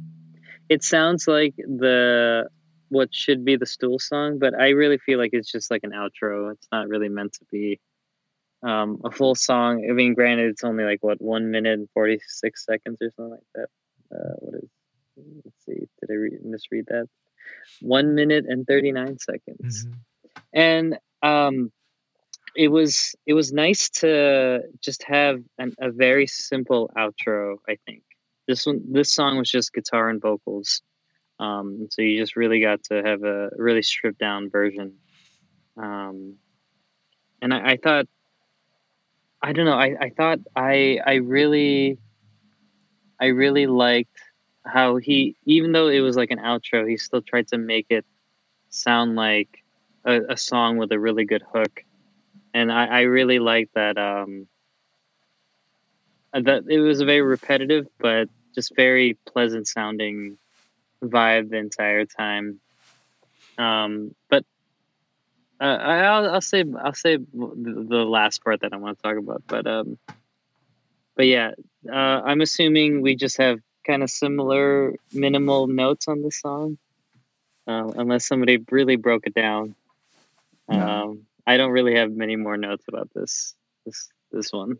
It sounds like the what should be the stool song, but I really feel like it's just like an outro. It's not really meant to be um, a full song. I mean, granted, it's only like what one minute and forty six seconds or something like that. Uh, what is? Let's see. Did I re- misread that? One minute and thirty nine seconds Mhm. and um it was it was nice to just have an, a very simple outro i think this one this song was just guitar and vocals um so you just really got to have a really stripped down version um and i, I thought i don't know I, I thought i i really i really liked how he even though it was like an outro he still tried to make it sound like a, a song with a really good hook, and I, I really liked that. Um, that it was a very repetitive but just very pleasant sounding vibe the entire time. Um, but uh, I, I'll, I'll say I'll say the, the last part that I want to talk about. But um, but yeah, uh, I'm assuming we just have kind of similar minimal notes on the song, uh, unless somebody really broke it down. No. Um, I don't really have many more notes about this this this one.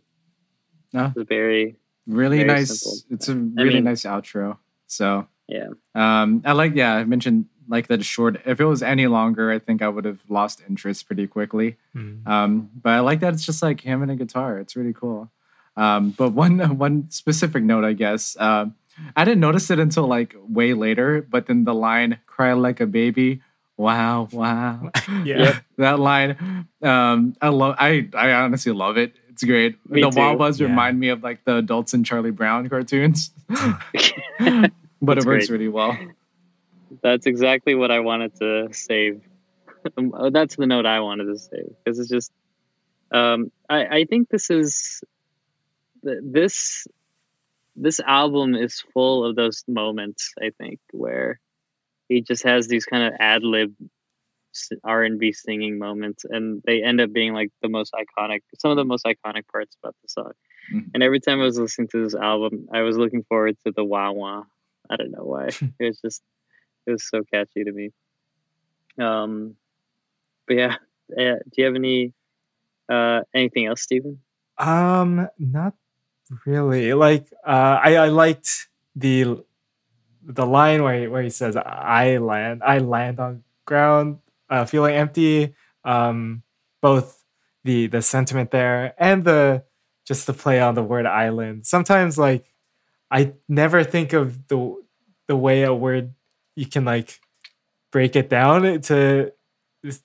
No. It's very really Very nice. simple. It's a really mean- nice outro. So yeah. um, I like. Yeah, I mentioned like that short. If it was any longer, I think I would have lost interest pretty quickly. Mhm. Um, but I like that it's just like him and a guitar. It's really cool. Um, but one one specific note, I guess, um, I didn't notice it until like way later. But then the line "cry like a baby," wow, wow, Yeah. that line, um, I love. I I honestly love it. It's great. Me the too. wah-wahs Yeah. remind me of like the adults in Charlie Brown cartoons, but That's it works great. really well. That's exactly what I wanted to save. Um, oh, That's the note I wanted to save because it's just. Um, I I think this is, this, this album is full of those moments. I think where he just has these kind of ad lib R and B singing moments, and they end up being like the most iconic, some of the most iconic parts about the song. Mhm. And every time I was listening to this album, I was looking forward to the wah wah. I don't know why. it was just it was so catchy to me. Um, but yeah, uh, do you have any uh, anything else, Stephen? Um, not really. Like, uh, I I liked the the line where he, where he says, "I land, I land on ground, uh, feeling empty." Um, both the the sentiment there and the just the play on the word island. Sometimes, like, I never think of the the way a word you can like break it down to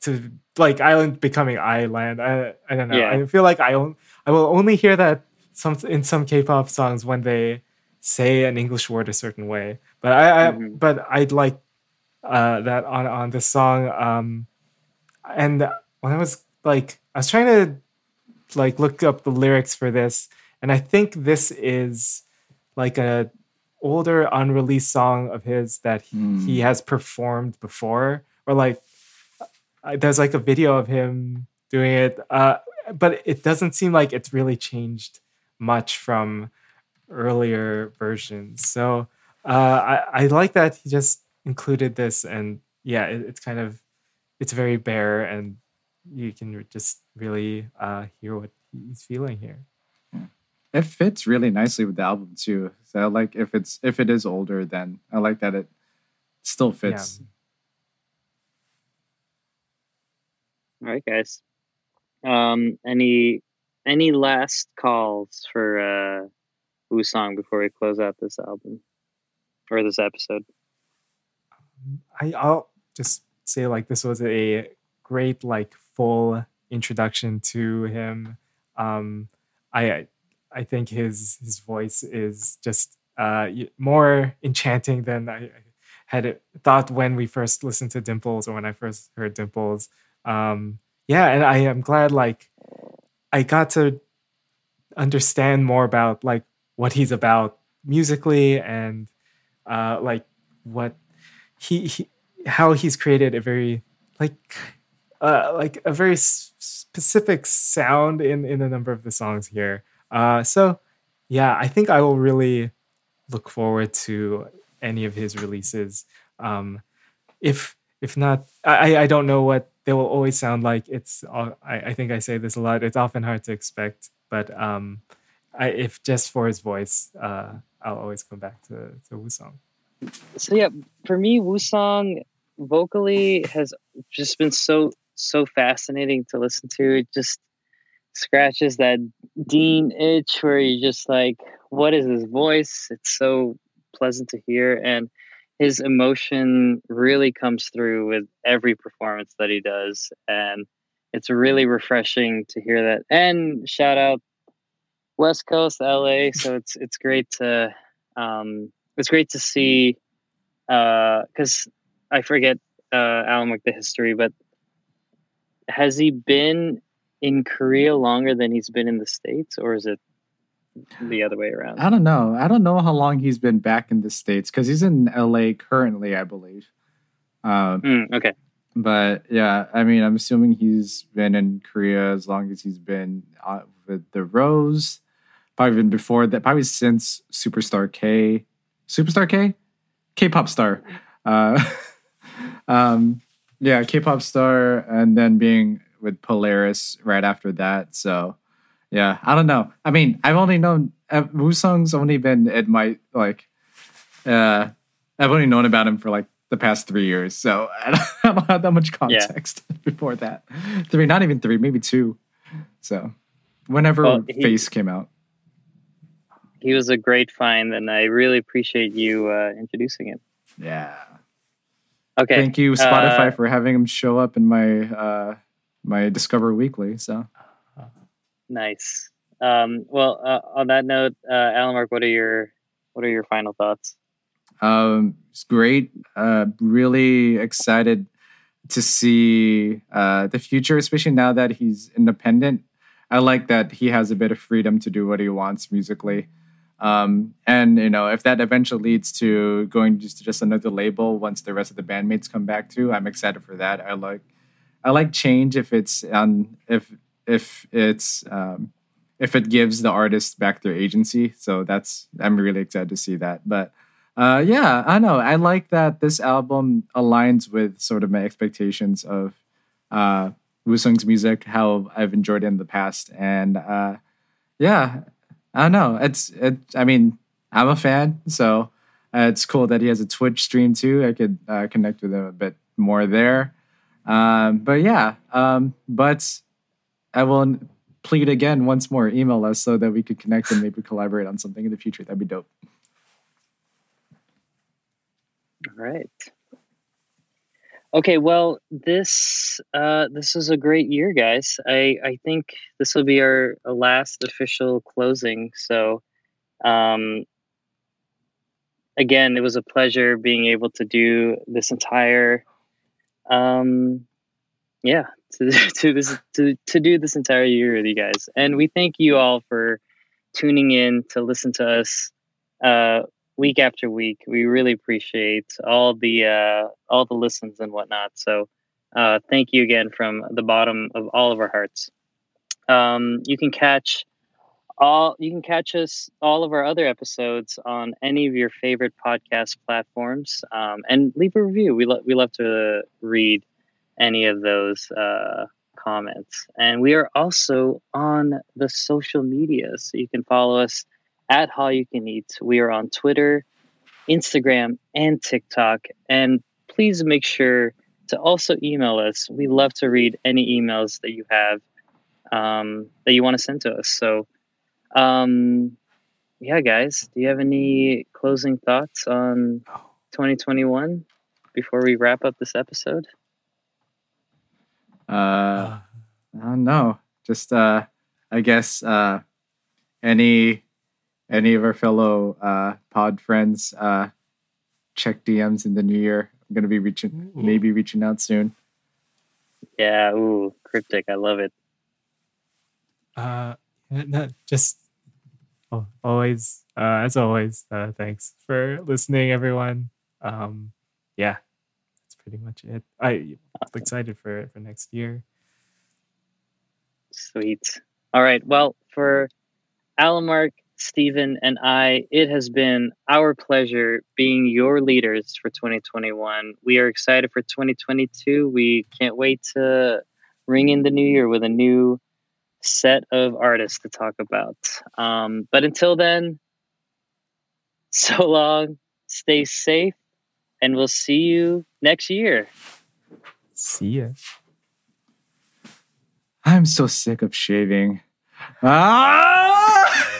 to like island becoming island. I I don't know. Yeah. I feel like I on, I will only hear that some in some K-pop songs when they say an English word a certain way. But I, I Mhm. but I'd like uh, that on on this song. Um, and when I was like, I was trying to like look up the lyrics for this, and I think this is like a older unreleased song of his that he, Hmm. he has performed before, or like uh, there's like a video of him doing it, uh, but it doesn't seem like it's really changed much from earlier versions. So uh, I, I like that he just included this, and yeah, it, it's kind of it's very bare, and you can just really uh, hear what he's feeling here. It fits really nicely with the album too. So I like if it's if it is older, then I like that it still fits. All right, guys. Um, any any last calls for uh, Woo Sung before we close out this album or this episode? I, I'll just say like this was a great like full introduction to him. Um, I I think his his voice is just uh, more enchanting than I had thought when we first listened to Dimples or when I first heard Dimples. Um, yeah, and I am glad like I got to understand more about like what he's about musically and uh, like what he, he how he's created a very like uh like a very specific sound in in a number of the songs here uh so yeah i think i will really look forward to any of his releases um if if not i i don't know what they will always sound like it's uh, i i think i say this a lot it's often hard to expect but um i if just for his voice uh i'll always come back to to Woo Sung. so yeah, for me, Woo Sung vocally has just been so so fascinating to listen to. It just scratches that Dean itch where you just like, what is his voice? It's so pleasant to hear, and his emotion really comes through with every performance that he does, and it's really refreshing to hear that. And shout out West Coast LA, so it's it's great to um, it's great to see because I forget uh, Alan Wick the history, but has he been in Korea longer than he's been in the states, or is it the other way around? I don't know. I don't know how long he's been back in the states because he's in LA currently, I believe. Um, Mm, okay, but yeah, I mean, I'm assuming he's been in Korea as long as he's been uh, with the Rose. Probably even before that, probably since Superstar K, Superstar K, K-pop star. Uh, um, yeah, K-pop star, and then being with Polaris right after that. So yeah, I don't know. I mean, I've only known uh, Woo Sung's only been at my like. Uh, I've only known about him for like the past three years, so I don't, I don't have that much context before that. Three, not even three, maybe two. So, whenever Well, he- Face came out, he was a great find, and I really appreciate you uh, introducing him. yeah. Okay, Thank you, Spotify, uh, for having him show up in my uh my Discover Weekly. So, nice. Um, well, uh, on that note, uh, Allen Mark, what are your what are your final thoughts? Um, it's great. Uh, really excited to see uh, the future, especially now that he's independent. I like that he has a bit of freedom to do what he wants musically. Um, and you know, if that eventually leads to going just to just another label once the rest of the bandmates come back too, I'm excited for that. I like I like change if it's on if if it's um, if it gives the artist back their agency. So that's I'm really excited to see that. But uh, yeah, I know I like that this album aligns with sort of my expectations of uh, Woo Sung's music, how I've enjoyed it in the past, and uh, yeah, I don't know. It's it. I mean, I'm a fan, so uh, it's cool that he has a Twitch stream too. I could uh, connect with him a bit more there. Um, but yeah, um, but I will plead again once more. Email us so that we could connect and maybe collaborate on something in the future. That'd be dope. All right. Okay, well, this uh, this is a great year, guys. I I think this will be our last official closing. So, um, again, it was a pleasure being able to do this entire, um, yeah, to to this to to do this entire year with you guys, and we thank you all for tuning in to listen to us. Uh, week after week. We really appreciate all the uh, all the listens and whatnot. So uh, thank you again from the bottom of all of our hearts. Um, you can catch all you can catch us all of our other episodes on any of your favorite podcast platforms um, and leave a review. We lo- we love to read any of those uh, comments. And we are also on the social media, so you can follow us at Hallyu Can Eat. We are on Twitter, Instagram, and TikTok. And please make sure to also email us. We love to read any emails that you have um, that you want to send to us. So, um, yeah, guys, do you have any closing thoughts on 2021 before we wrap up this episode? Uh, Uh, I don't know. Just uh, I guess uh, any any of our fellow uh, pod friends uh, check DMs in the new year. I'm gonna be reaching Ooh. maybe reaching out soon. Yeah, ooh, cryptic. I love it. uh, no, just always, uh, as always, uh, thanks for listening, everyone. Um, yeah, that's pretty much it. I, I'm excited for for next year. Sweet. All right. Well, for Allen Mark, Stephen, and I, it has been our pleasure being your leaders for 2021. We are excited for 2022. We can't wait to ring in the new year with a new set of artists to talk about. Um, but until then, so long, stay safe, and we'll see you next year. See ya. I'm so sick of shaving. Ah!